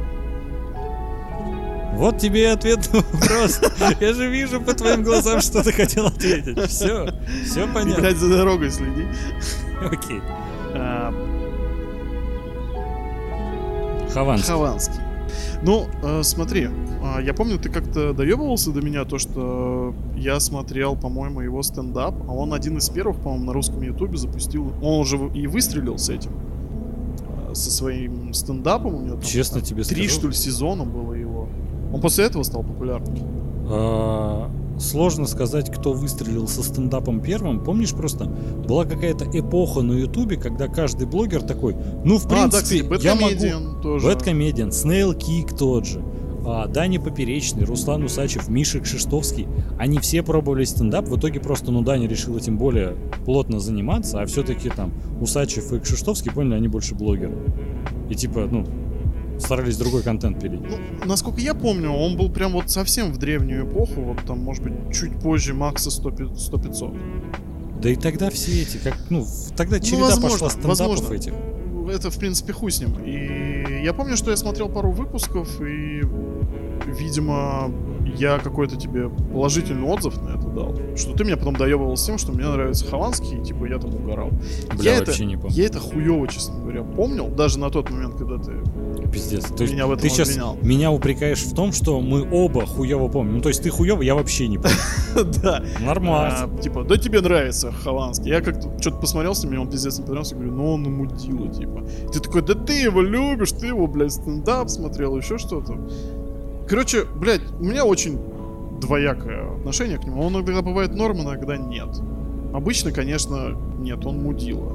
Вот тебе и ответ на вопрос. Я же вижу по твоим глазам, что ты хотел ответить. Все, все понятно. блядь, за дорогой следи. Окей. А, Хованский. Хованский. Ну, э, смотри, а, я помню, ты как-то доебывался до меня, то, что я смотрел, по-моему, его стендап, а он один из первых, по-моему, на русском ютубе запустил, он уже и выстрелил с этим, э, со своим стендапом, у него там Честно тебе три, скажу. что ли, сезона было его. Он после этого стал популярным. А, Сложно сказать, кто выстрелил со стендапом первым. Помнишь, просто была какая-то эпоха на Ютубе, когда каждый блогер такой, ну, в а, да, принципе, кстати, я могу... Бэткомедиан тоже. Бэткомедиан, Снейл Кик тот же, а, Даня Поперечный, Руслан Усачев, Миша Кшиштовский. Они все пробовали стендап, в итоге просто, ну, Даня решил этим более плотно заниматься, а все-таки там Усачев и Кшиштовский, поняли, они больше блогеры. И типа, ну, старались другой контент пилить. Ну, насколько я помню, он был прям вот совсем в древнюю эпоху, вот там, может быть, чуть позже Макса 100-500. Да и тогда все эти, как, ну, тогда череда Ну, возможно, пошла стендапов возможно. этих. Это, в принципе, хуй с ним. И я помню, что я смотрел пару выпусков, и, видимо, я какой-то тебе положительный отзыв на дал. Что ты меня потом доебывал с тем, что мне нравится Хованский, и, типа, я там угорал. Бля, я вообще это, не помню. Я это хуево, честно говоря, помнил, даже на тот момент, когда ты... Пиздец. То есть Меня в этом ты сейчас обвинял. меня упрекаешь в том, что мы оба хуево помним. Ну, то есть ты хуево, я вообще не помню. Да. Нормально. А, типа, да тебе нравится Хованский. Я как-то что-то посмотрел с ним, он пиздец не понравился. Говорю, ну он мудила, типа. Ты такой, да ты его любишь, ты его, блядь, стендап смотрел, еще что-то. Короче, блядь, у меня очень двоякое отношение к нему. Он иногда бывает норм, иногда нет. Обычно, конечно, нет, он мудила.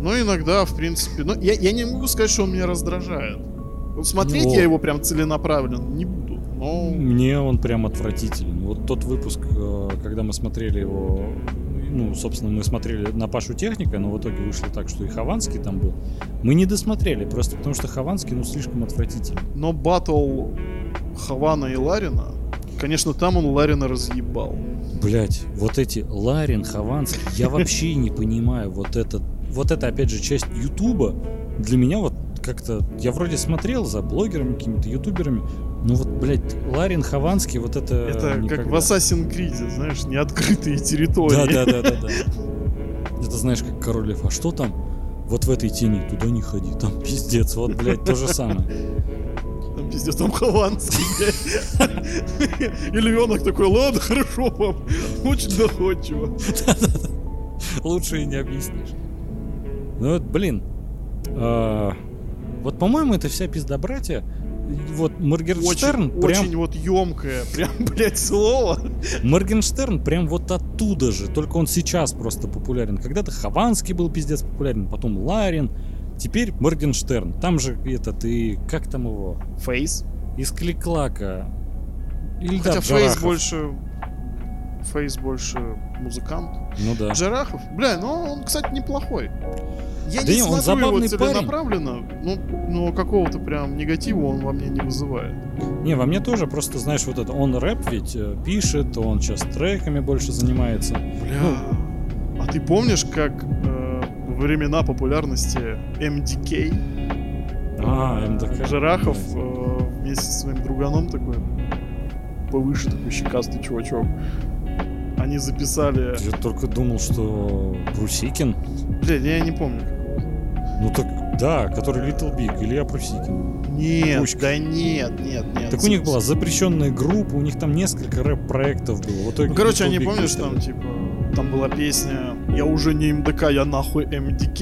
Но иногда, в принципе... Ну, я, я не могу сказать, что он меня раздражает. Вот Смотреть Ну. я его прям целенаправленно не буду. Но... Мне он прям отвратителен. Вот тот выпуск, э, когда мы смотрели его, ну, собственно, мы смотрели на Пашу Техника, но в итоге вышло так, что и Хованский там был. Мы не досмотрели, просто потому что Хованский, ну, слишком отвратительный. Но батл Хавана и Ларина, конечно, там он Ларина разъебал. Блять, вот эти Ларин, Хованский, я вообще не понимаю вот это, вот это опять же часть Ютуба. Для меня вот как-то, я вроде смотрел за блогерами, какими-то ютуберами, но вот, блядь, Ларин, Хованский, вот это Это как никогда. в Assassin's Creed, знаешь, неоткрытые территории. Да, да, да, да, да. Это знаешь, как король лев. А что там? Вот в этой тени, туда не ходи. Там пиздец, вот, блядь, то же самое. Там пиздец, там Хованский. И львенок такой, ладно, хорошо, пап. Очень доходчиво. Лучше и не объяснишь. Ну вот, блин. а, Вот, по-моему, это вся пиздобратья. Вот Моргенштерн Очень, прям... очень вот емкое, прям, блядь, слово. Моргенштерн прям вот оттуда же. Только он сейчас просто популярен. Когда-то Хованский был пиздец популярен, потом Ларин. Теперь Моргенштерн. Там же этот и... Как там его? Фейс. Из Кликлака. Ильдар Хотя Фейс Джарахов. больше... Фейс больше музыкант. Ну да. Джарахов? Бля, ну он, кстати, неплохой. Я Да не не, он смотрю его забавный парень. целенаправленно, ну, но какого-то прям негатива он во мне не вызывает. Не, во мне тоже просто, знаешь, вот это, он рэп ведь э, пишет, он сейчас треками больше занимается. Бля. А ты помнишь, как э, времена популярности MDK А, МДК. Жарахов э, вместе со своим друганом такой повыше такой щекастый чувачок. Они записали... Я только думал, что Прусикин. Бля, я не помню. Ну так, да, который Little Big, Илья Прусикин. Нет, Пучка. да нет, нет, нет. Так у них была запрещенная группа, у них там несколько рэп-проектов было. В итоге Ну, короче, Little они, Big помнишь, там, типа, там была песня «Я уже не МДК, я нахуй МДК».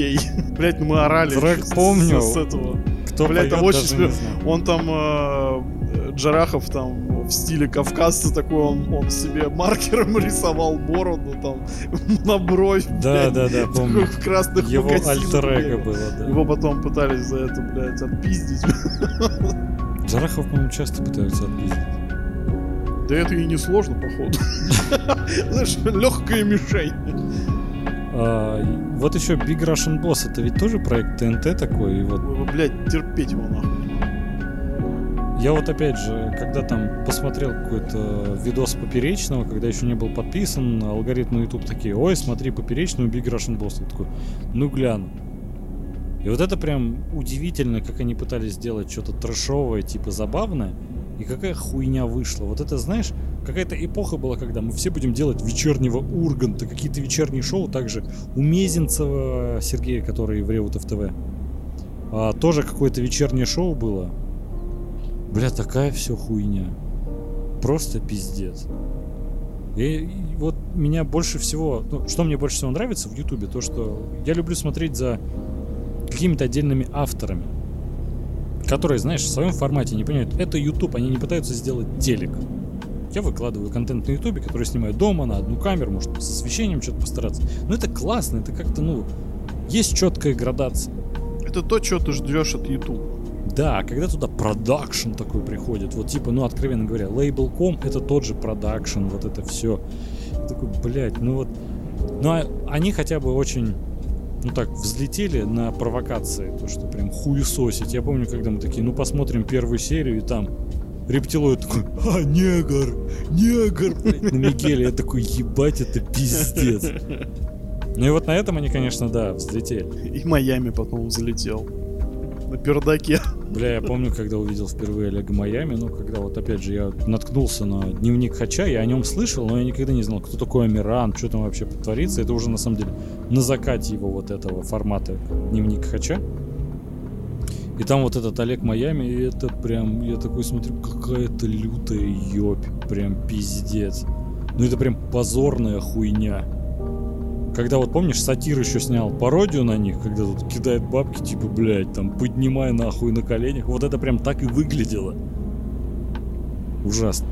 Блять, ну мы орали. Трек с- с- помню. С, этого. Кто Блядь, там очень знаю. Он там, э, Джарахов там в стиле кавказца такой, он, он себе маркером рисовал бороду там на бровь. Да, блядь, да, да, помню. в красных Его альтер было, да. Его потом пытались за это, блядь, отпиздить. Джарахов, по-моему, часто пытаются отбить. Да это и не сложно, походу. Знаешь, легкая мишень. А, вот еще Big Russian Boss, это ведь тоже проект ТНТ такой, и вот Ой, Блядь, терпеть его нахуй. Я вот опять же, когда там посмотрел какой-то видос поперечного, когда еще не был подписан, алгоритмы YouTube такие, ой, смотри, поперечную Big Russian Boss. Я такой, ну гляну. И вот это прям удивительно, как они пытались сделать что-то трэшовое, типа забавное, и какая хуйня вышла. Вот это, знаешь, какая-то эпоха была, когда мы все будем делать вечернего Урганта, какие-то вечерние шоу, также у Мезенцева Сергея, который в Реутов ТВ. А, тоже какое-то вечернее шоу было. Бля, такая все хуйня. Просто пиздец. И, и вот меня больше всего... ну, что мне больше всего нравится в Ютубе, то что я люблю смотреть за какими-то отдельными авторами, которые, знаешь, в своем формате не понимают, это YouTube, они не пытаются сделать телек. Я выкладываю контент на Ютубе, который снимаю дома на одну камеру, может с освещением что-то постараться. Но это классно, это как-то, ну, есть четкая градация. Это то, что ты ждешь от YouTube. Да, когда туда продакшн такой приходит, вот типа, ну, откровенно говоря, лейбл.ком это тот же продакшн, вот это все. Такой, блядь, ну вот... Ну, а они хотя бы очень, ну так, взлетели на провокации, то, что прям хуесосить. Я помню, когда мы такие, ну, посмотрим первую серию, и там рептилоид такой, а, негр, негр, на Мигеле. Я такой, ебать, это пиздец. Ну и вот на этом они, конечно, да, взлетели. И Майами потом залетел. На пердаке. Бля, я помню, когда увидел впервые Олега Майами, ну, когда вот, опять же, я наткнулся на дневник Хача, я о нем слышал, но я никогда не знал, кто такой Амиран, что там вообще творится. Это уже, на самом деле, на закате его вот этого формата дневник Хача. И там вот этот Олег Майами, и это прям, я такой смотрю, какая-то лютая ёбь, прям пиздец. Ну это прям позорная хуйня. Когда вот помнишь, сатир еще снял пародию на них, когда тут кидает бабки, типа, блядь, там, поднимай нахуй на коленях. Вот это прям так и выглядело. Ужасно.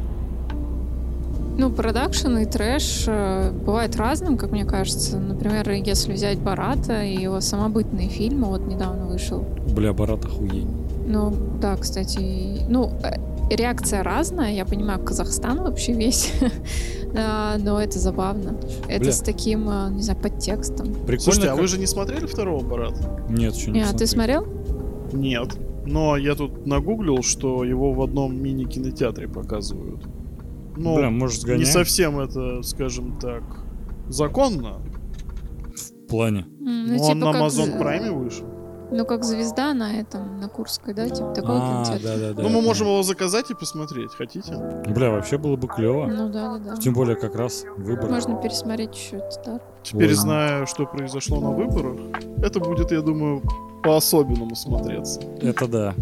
Ну, продакшн и трэш э, бывает разным, как мне кажется. Например, если взять Барата и его самобытные фильмы, вот недавно вышел. Бля, Барат охуень. Ну, да, кстати, ну, э, реакция разная. Я понимаю, Казахстан вообще весь. Да, но это забавно. Это Бля. с таким, э, не знаю, подтекстом. Прикольно. Слушайте, а как- вы же не смотрели второго Барата? Нет, еще не а ты смотрел. Нет. Но я тут нагуглил, что его в одном мини-кинотеатре показывают. Ну, Бля, может, сгоняем? не совсем это, скажем так, законно. В плане. Но ну, он типа на как Amazon з- Prime вышел. Ну, как звезда на этом, на Курской, да? Типа такой А, да, да, да. ну, мы можем его заказать и посмотреть. Хотите? Бля, вообще было бы клево. Ну, да, да, да. Тем более как раз выбор. Можно пересмотреть еще старт. Теперь, Ой. зная, что произошло на выборах, это будет, я думаю, по-особенному смотреться. Это да.